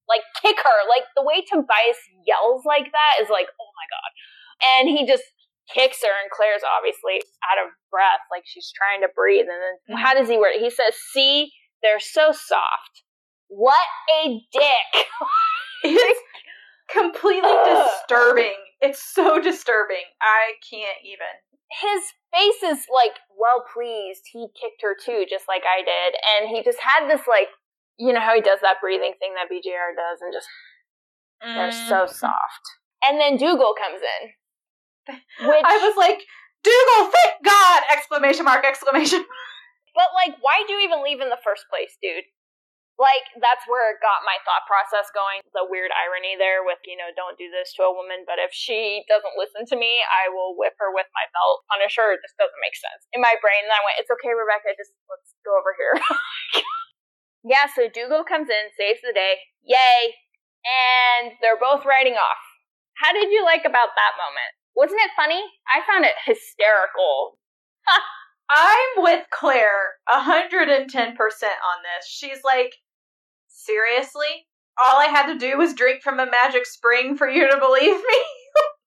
like, "Kick her!" Like the way Tobias yells like that is like, "Oh my god!" And he just kicks her, and Claire's obviously out of breath, like she's trying to breathe. And then mm-hmm. how does he word it? He says, "See, they're so soft." What a dick! it's completely disturbing it's so disturbing. I can't even. His face is like well pleased. He kicked her too, just like I did. And he just had this like, you know how he does that breathing thing that BJR does and just, mm. they're so soft. And then Dougal comes in. Which I was like, Dougal, thank God! Exclamation mark, exclamation. But like, why do you even leave in the first place, dude? Like that's where it got my thought process going the weird irony there with you know don't do this to a woman but if she doesn't listen to me i will whip her with my belt punish her it just doesn't make sense. In my brain then i went it's okay rebecca just let's go over here. Yeah so dougal comes in saves the day yay and they're both riding off. How did you like about that moment? Wasn't it funny? I found it hysterical. I'm with Claire 110% on this. She's like, seriously? All I had to do was drink from a magic spring for you to believe me?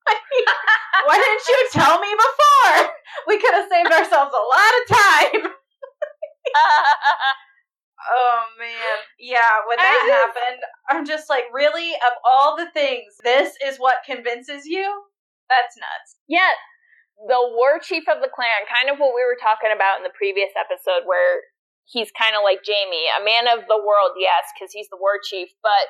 Why didn't you tell me before? We could have saved ourselves a lot of time. oh man. Yeah, when that just, happened, I'm just like, really? Of all the things, this is what convinces you? That's nuts. Yeah, the war chief of the clan, kind of what we were talking about in the previous episode, where he's kind of like Jamie, a man of the world, yes, because he's the war chief, but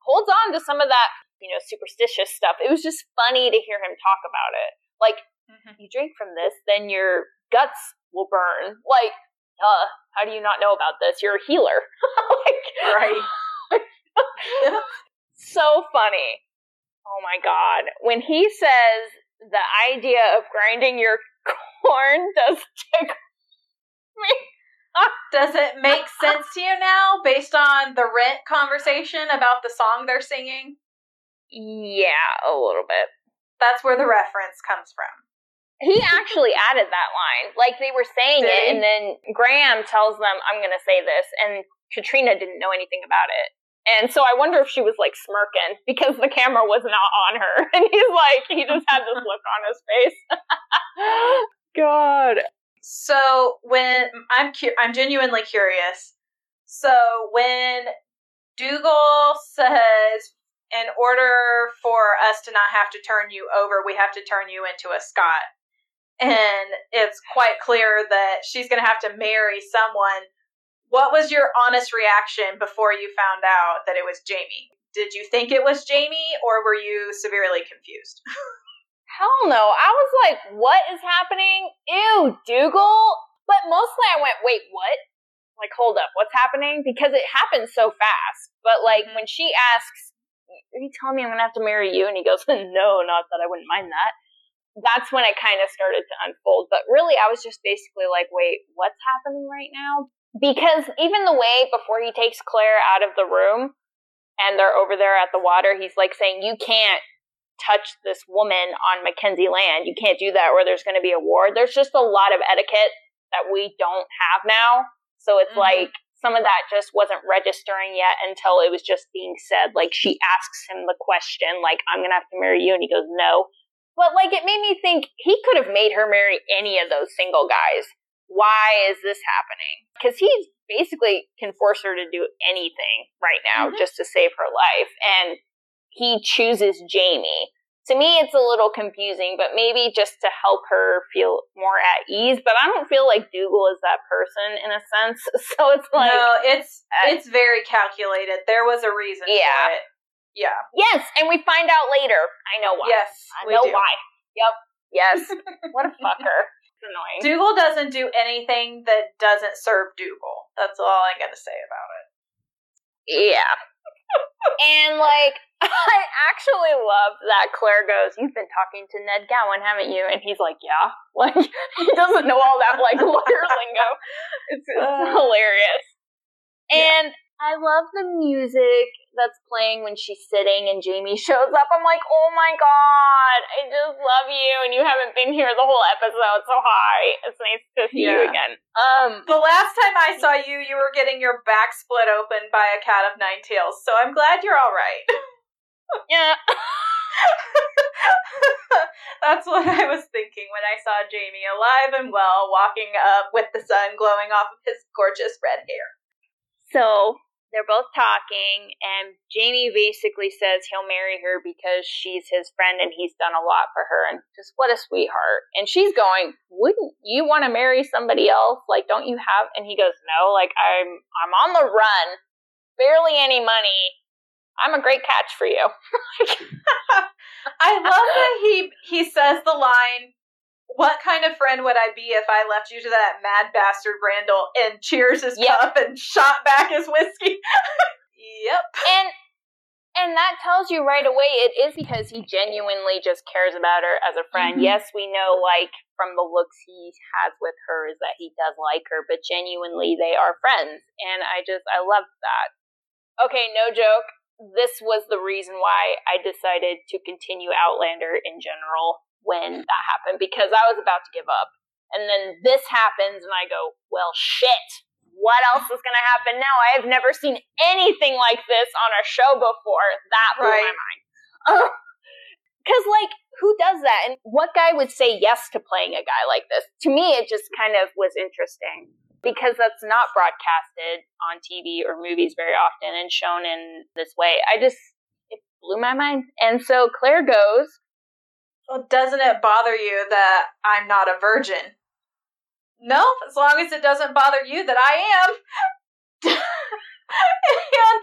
holds on to some of that, you know, superstitious stuff. It was just funny to hear him talk about it. Like, mm-hmm. you drink from this, then your guts will burn. Like, uh, how do you not know about this? You're a healer. like, right. so funny. Oh my god. When he says the idea of grinding your corn does tickle. Does it make sense to you now based on the rent conversation about the song they're singing? Yeah, a little bit. That's where the reference comes from. He actually added that line. Like they were saying Did it, he? and then Graham tells them, I'm going to say this. And Caitriona didn't know anything about it. And so I wonder if she was like smirking because the camera was not on her. And he's like, he just had this look on his face. God. So when I'm cu- I'm genuinely curious. So when Dougal says, in order for us to not have to turn you over, we have to turn you into a Scot. And it's quite clear that she's going to have to marry someone. What was your honest reaction before you found out that it was Jamie? Did you think it was Jamie, or were you severely confused? Hell no. I was like, what is happening? Ew, Dougal. But mostly I went, wait, what? Like, hold up, what's happening? Because it happens so fast. But like, mm-hmm. when she asks, are you telling me I'm gonna have to marry you? And he goes, no, not that I wouldn't mind that. that's when it kind of started to unfold. But really, I was just basically like, wait, what's happening right now? Because even the way before he takes Claire out of the room and they're over there at the water, he's like saying, you can't touch this woman on Mackenzie land. You can't do that or there's going to be a war. There's just a lot of etiquette that we don't have now. So it's mm-hmm. like some of that just wasn't registering yet until it was just being said. Like she asks him the question, like, I'm going to have to marry you. And he goes, no. But like it made me think he could have made her marry any of those single guys. Why is this happening? Because he basically can force her to do anything right now mm-hmm. just to save her life. And he chooses Jamie. To me, it's a little confusing, but maybe just to help her feel more at ease. But I don't feel like Dougal is that person in a sense. So it's like no, it's uh, it's very calculated. There was a reason yeah. for it. Yeah. Yes, and we find out later. I know why. Yes, I know do. why. Yep. Yes. what a fucker. It's annoying. Dougal doesn't do anything that doesn't serve Dougal. That's all I'm gonna say about it. Yeah. And like I actually love that Claire goes, You've been talking to Ned Gowan, haven't you? And he's like, Yeah. Like he doesn't know all that like lawyer lingo. It's, it's uh, hilarious. And I love the music that's playing when she's sitting and Jamie shows up. I'm like, oh my god, I just love you, and you haven't been here the whole episode. So hi, it's nice to see yeah. you again. Um, the last time I saw you, you were getting your back split open by a cat of nine tails. So I'm glad you're all right. yeah. That's what I was thinking when I saw Jamie alive and well walking up with the sun glowing off of his gorgeous red hair. So they're both talking, and Jamie basically says he'll marry her because she's his friend and he's done a lot for her. And just what a sweetheart. And she's going, Wouldn't you want to marry somebody else? Like, don't you have? And he goes, No, like, I'm, I'm on the run, barely any money. I'm a great catch for you. I love that he he says the line, what kind of friend would I be if I left you to that mad bastard Randall and cheers his yep. cup and shot back his whiskey? yep. And and that tells you right away it is because he genuinely just cares about her as a friend. Mm-hmm. Yes, we know like from the looks he has with her is that he does like her, but genuinely they are friends. And I just I love that. Okay, no joke. This was the reason why I decided to continue Outlander in general when that happened because I was about to give up. And then this happens, and I go, well, shit. What else is going to happen now? I have never seen anything like this on a show before. That blew right. my mind. Because, like, who does that? And what guy would say yes to playing a guy like this? To me, it just kind of was interesting because that's not broadcasted on TV or movies very often and shown in this way. I just, it blew my mind. And so Claire goes well, doesn't it bother you that I'm not a virgin? No, as long as it doesn't bother you that I am. and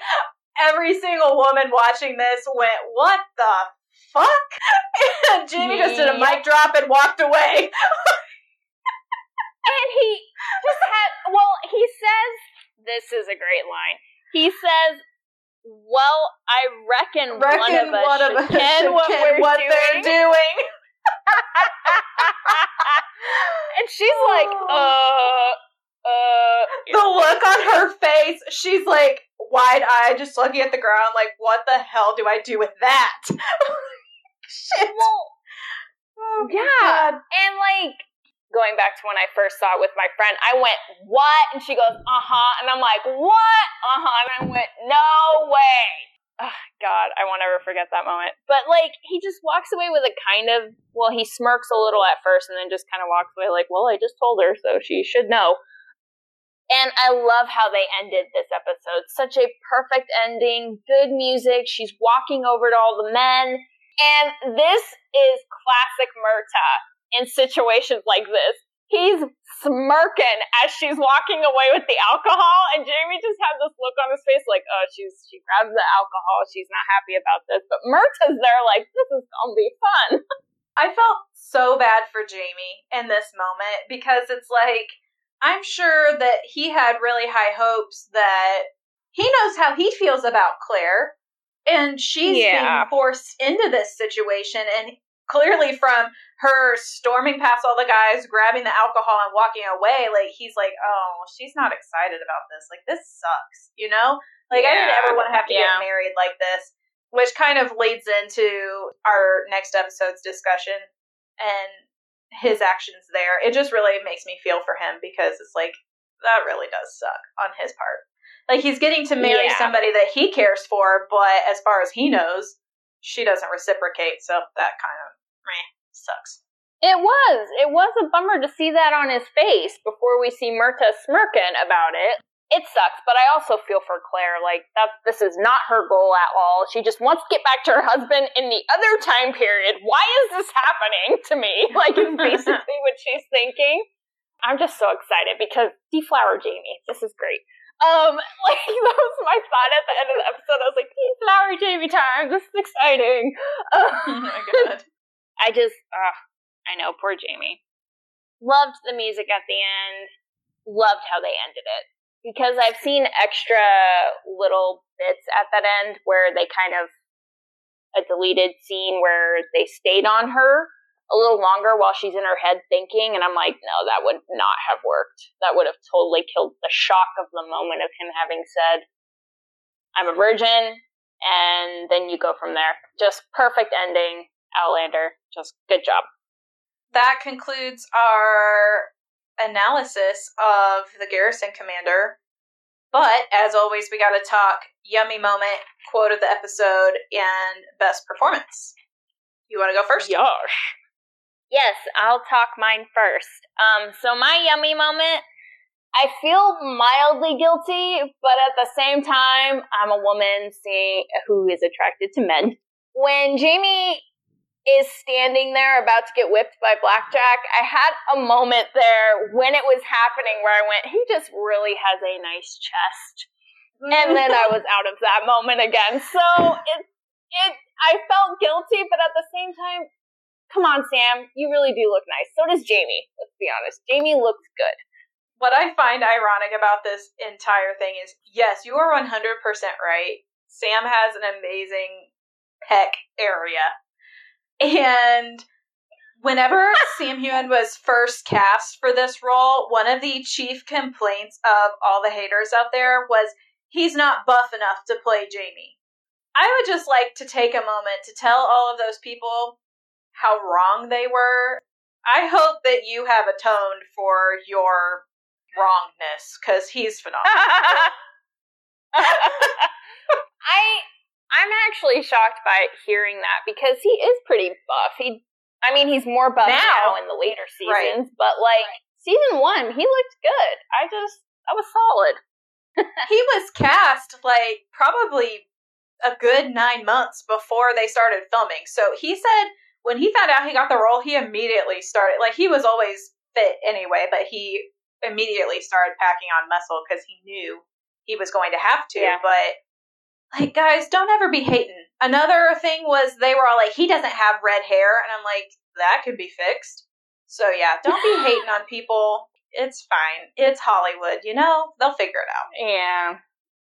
every single woman watching this went, What the fuck? And Jamie just did a mic drop and walked away. and he just had, well, he says, This is a great line. He says, well, I reckon, reckon one of us one of us ken what, ken what they're doing. and she's like, uh, uh. The look on her face, she's like wide eyed, just looking at the ground, like, what the hell do I do with that? Shit. Well, oh, yeah. God. And like, going back to when I first saw it with my friend, I went, What? And she goes, Uh huh. And I'm like, What? Uh huh. And I went, No way. Oh, God, I won't ever forget that moment. But like, he just walks away with a kind of, well, he smirks a little at first and then just kind of walks away like, Well, I just told her, so she should know. And I love how they ended this episode. Such a perfect ending, good music. She's walking over to all the men. And this is classic Murtagh in situations like this. He's smirking as she's walking away with the alcohol, and Jamie just had this look on his face like, oh, she's she grabs the alcohol, she's not happy about this. But Murtagh's there like, this is gonna be fun. I felt so bad for Jamie in this moment because it's like I'm sure that he had really high hopes that he knows how he feels about Claire and she's yeah. being forced into this situation and clearly from her storming past all the guys, grabbing the alcohol and walking away, like he's like, "Oh, she's not excited about this. Like this sucks." You know? Like yeah. I didn't ever want to have to yeah. get married like this, which kind of leads into our next episode's discussion and his actions there. It just really makes me feel for him because it's like that really does suck on his part. Like he's getting to marry yeah. somebody that he cares for, but as far as he knows, she doesn't reciprocate, so that kind of meh, sucks. It was. It was a bummer to see that on his face before we see Murtagh smirking about it. It sucks, but I also feel for Claire. Like that, this is not her goal at all. She just wants to get back to her husband in the other time period. Why is this happening to me? Like, is basically what she's thinking. I'm just so excited because deflower Jamie. This is great. Um, like that was my thought at the end of the episode. I was like, deflower Jamie time. This is exciting. Uh, oh my god. I just, I know, poor Jamie. Loved the music at the end. Loved how they ended it. Because I've seen extra little bits at that end where they kind of a deleted scene where they stayed on her a little longer while she's in her head thinking and I'm like, no, that would not have worked. That would have totally killed the shock of the moment of him having said, I'm a virgin, and then you go from there. Just perfect ending. Outlander. Just good job. That concludes our analysis of the Garrison Commander. But as always, we got to talk yummy moment, quote of the episode, and best performance. You want to go first? Yosh. Yes, I'll talk mine first. Um, so my yummy moment, I feel mildly guilty, but at the same time, I'm a woman seeing who is attracted to men. When Jamie is standing there about to get whipped by Blackjack, I had a moment there when it was happening where I went, he just really has a nice chest. And then I was out of that moment again. So it, it, I felt guilty, but at the same time, come on, Sam, you really do look nice. So does Jamie. Let's be honest. Jamie looks good. What I find ironic about this entire thing is yes, you are 100% right. Sam has an amazing pec area and whenever Sam Heughan was first cast for this role, one of the chief complaints of all the haters out there was he's not buff enough to play Jamie. I would just like to take a moment to tell all of those people how wrong they were. I hope that you have atoned for your wrongness because he's phenomenal. I I'm actually shocked by hearing that because he is pretty buff. He, I mean, he's more buff now, now in the later seasons, right. but like season one, he looked good. I just, that was solid. he was cast like probably a good nine months before they started filming. So he said when he found out he got the role, he immediately started, like, he was always fit anyway, but he immediately started packing on muscle because he knew he was going to have to. Yeah. But like, guys, don't ever be hating. Another thing was they were all like, he doesn't have red hair. And I'm like, that could be fixed. So, yeah, don't be hating on people. It's fine. It's Hollywood, you know? They'll figure it out. Yeah.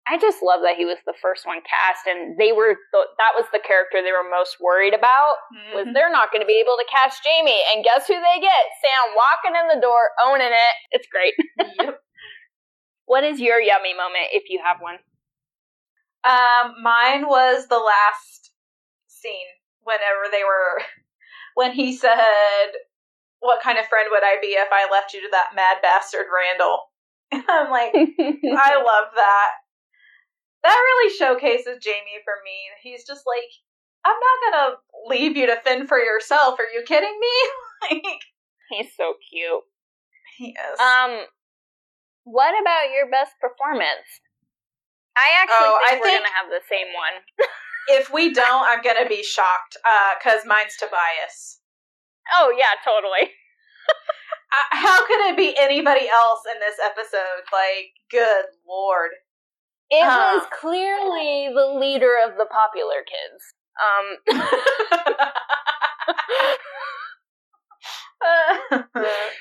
I just love that he was the first one cast, and they were th- that was the character they were most worried about. Mm-hmm. Was they're not going to be able to cast Jamie, and guess who they get? Sam walking in the door, owning it. It's great. Yep. what is your yummy moment if you have one? Um, mine was the last scene whenever they were when he said, "What kind of friend would I be if I left you to that mad bastard Randall?" I'm like, I love that. That really showcases Jamie for me. He's just like, I'm not gonna leave you to fend for yourself. Are you kidding me? like, he's so cute. He is. Um, what about your best performance? I actually oh, think I we're think gonna have the same one. if we don't, I'm gonna be shocked because uh, mine's Tobias. Oh yeah, totally. uh, how could it be anybody else in this episode? Like, good lord. It uh. was clearly the leader of the popular kids. Um.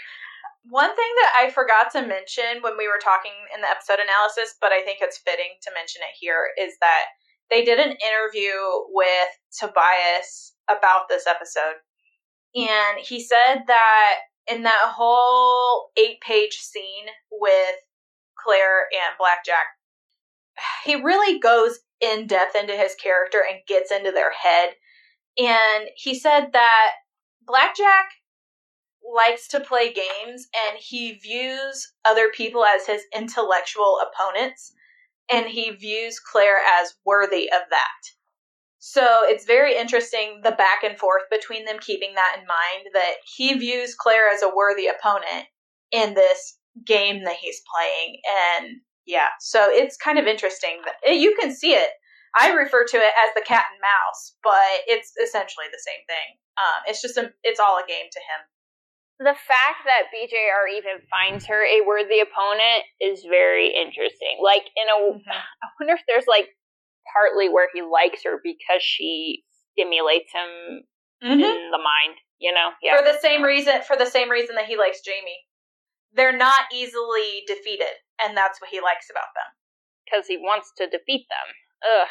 One thing that I forgot to mention when we were talking in the episode analysis, but I think it's fitting to mention it here, is that they did an interview with Tobias about this episode. And he said that in that whole eight page scene with Claire and Blackjack, he really goes in depth into his character and gets into their head. And he said that Blackjack likes to play games and he views other people as his intellectual opponents and he views Claire as worthy of that. So it's very interesting the back and forth between them, keeping that in mind that he views Claire as a worthy opponent in this game that he's playing. And yeah, so it's kind of interesting that eh, you can see it. I refer to it as the cat and mouse, but it's essentially the same thing. Um, it's just a, it's all a game to him the fact that BJR even finds her a worthy opponent is very interesting. Like in a, mm-hmm. I wonder if there's like partly where he likes her because she stimulates him mm-hmm. in the mind. You know, yeah. For the same reason, for the same reason that he likes Jamie, they're not easily defeated, and that's what he likes about them. Because he wants to defeat them. Ugh.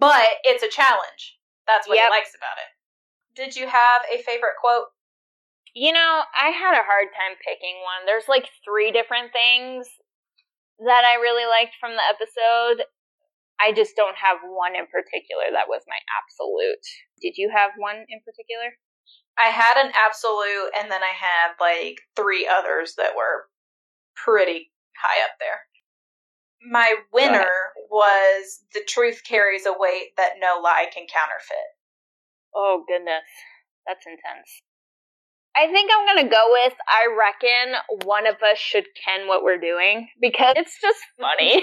But it's a challenge. That's what yep. he likes about it. Did you have a favorite quote? You know, I had a hard time picking one. There's like three different things that I really liked from the episode. I just don't have one in particular that was my absolute. Did you have one in particular? I had an absolute, and then I had like three others that were pretty high up there. My winner was The Truth Carries a Weight That No Lie Can Counterfeit. Oh, goodness. That's intense. I think I'm gonna go with I reckon one of us should ken what we're doing because it's just funny.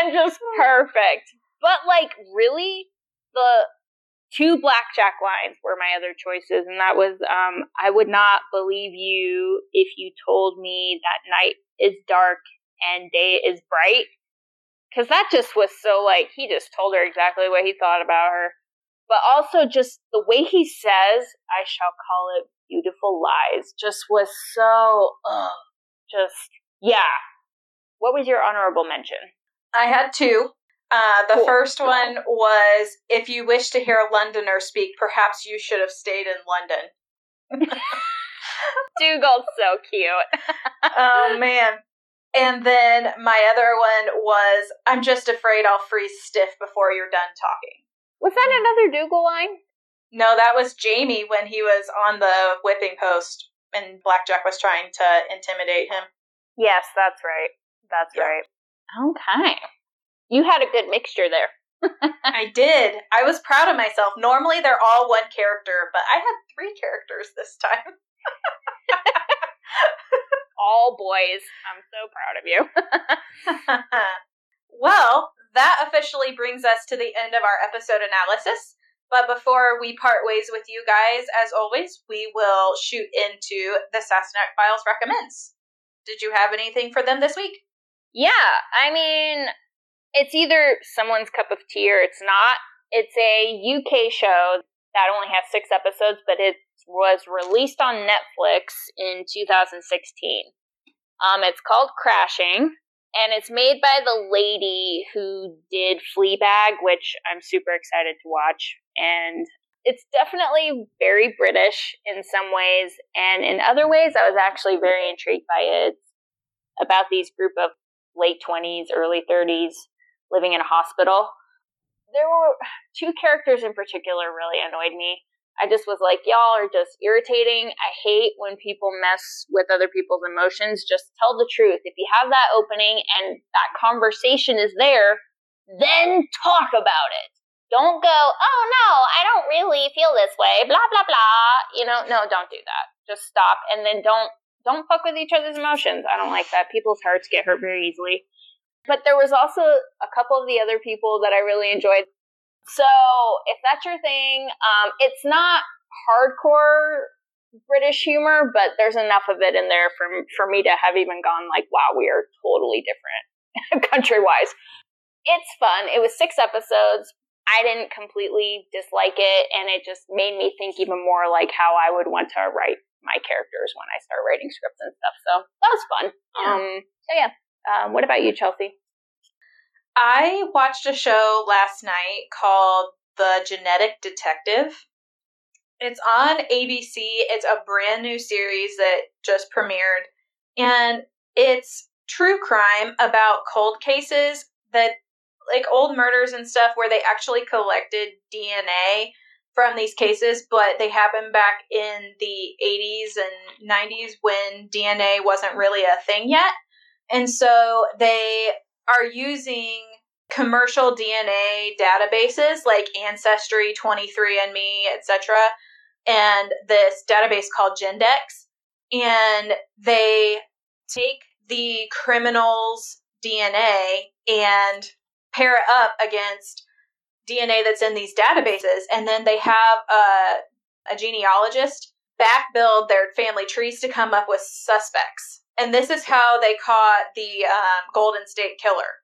and just perfect. But like really the two Black Jack lines were my other choices and that was um I would not believe you if you told me that night is dark and day is bright cuz that just was so like he just told her exactly what he thought about her but also just the way he says, I shall call it beautiful lies, just was so, uh, just, yeah. What was your honorable mention? I had two. Uh, the cool. first one was if you wish to hear a Londoner speak, perhaps you should have stayed in London. Dougal's so cute. oh, man. And then my other one was I'm just afraid I'll freeze stiff before you're done talking. Was that another Dougal line? No, that was Jamie when he was on the whipping post and Black Jack was trying to intimidate him. Yes, that's right. That's yeah. right. Okay. You had a good mixture there. I did. I was proud of myself. Normally they're all one character, but I had three characters this time. all boys. I'm so proud of you. well, that officially brings us to the end of our episode analysis. But before we part ways with you guys, as always, we will shoot into the Sassenach Files recommends. Did you have anything for them this week? Yeah, I mean, it's either someone's cup of tea or it's not. It's a UK show that only has six episodes, but it was released on Netflix in 2016. Um, it's called Crashing and it's made by the lady who did Fleabag, which I'm super excited to watch. And it's definitely very British in some ways, and in other ways, I was actually very intrigued by it. about these group of late 20s, early 30s living in a hospital. There were two characters in particular really annoyed me. I just was like, y'all are just irritating. I hate when people mess with other people's emotions. Just tell the truth. If you have that opening and that conversation is there, then talk about it. Don't go, oh no, I don't really feel this way, blah, blah, blah. You know, no, don't do that. Just stop and then don't, don't fuck with each other's emotions. I don't like that. People's hearts get hurt very easily. But there was also a couple of the other people that I really enjoyed. So if that's your thing, um, it's not hardcore British humor, but there's enough of it in there for for me to have even gone like, wow, we are totally different country wise. It's fun. It was six episodes. I didn't completely dislike it, and it just made me think even more like how I would want to write my characters when I start writing scripts and stuff. So that was fun. Yeah. Um, so yeah. Um, what about you, Chelsea? I watched a show last night called The Genetic Detective. It's on ABC. It's a brand new series that just premiered. And it's true crime about cold cases that, like old murders and stuff, where they actually collected DNA from these cases, but they happened back in the 80s and 90s when DNA wasn't really a thing yet. And so they are using commercial DNA databases like Ancestry, 23andMe, etc., and this database called Gendex, and they take the criminal's DNA and pair it up against DNA that's in these databases, and then they have a, a genealogist back build their family trees to come up with suspects. And this is how they caught the um, Golden State Killer.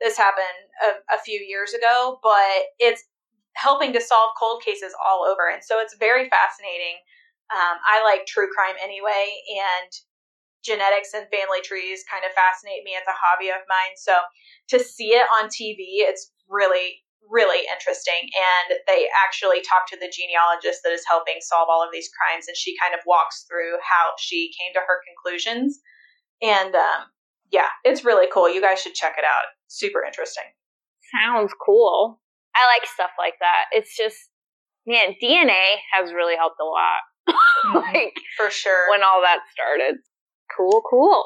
This happened a, a few years ago, but it's helping to solve cold cases all over. And so it's very fascinating. Um, I like true crime anyway, and genetics and family trees kind of fascinate me. It's a hobby of mine. So to see it on TV, it's really, really interesting. And they actually talk to the genealogist that is helping solve all of these crimes, and she kind of walks through how she came to her conclusions. And um, yeah, it's really cool. You guys should check it out. Super interesting. Sounds cool. I like stuff like that. It's just, man, DNA has really helped a lot. Mm-hmm. like, for sure. When all that started. Cool, cool.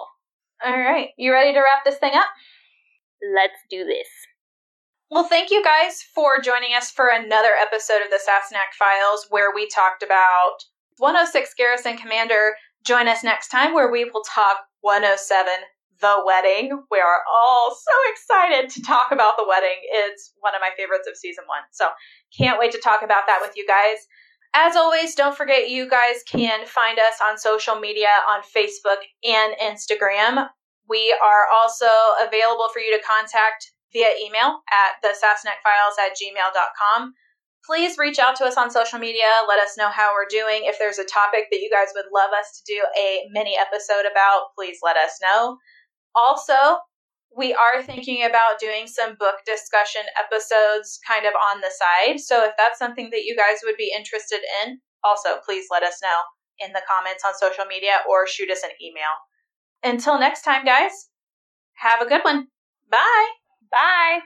All right. You ready to wrap this thing up? Let's do this. Well, thank you guys for joining us for another episode of the Sassenach Files where we talked about 106 Garrison Commander. Join us next time where we will talk 107 The Wedding. We are all so excited to talk about The Wedding. It's one of my favorites of season one. So can't wait to talk about that with you guys. As always, don't forget you guys can find us on social media on Facebook and Instagram. We are also available for you to contact via email at the Files at gmail.com. Please reach out to us on social media. Let us know how we're doing. If there's a topic that you guys would love us to do a mini episode about, please let us know. Also, we are thinking about doing some book discussion episodes kind of on the side. So if that's something that you guys would be interested in, also please let us know in the comments on social media or shoot us an email. Until next time, guys, have a good one. Bye. Bye.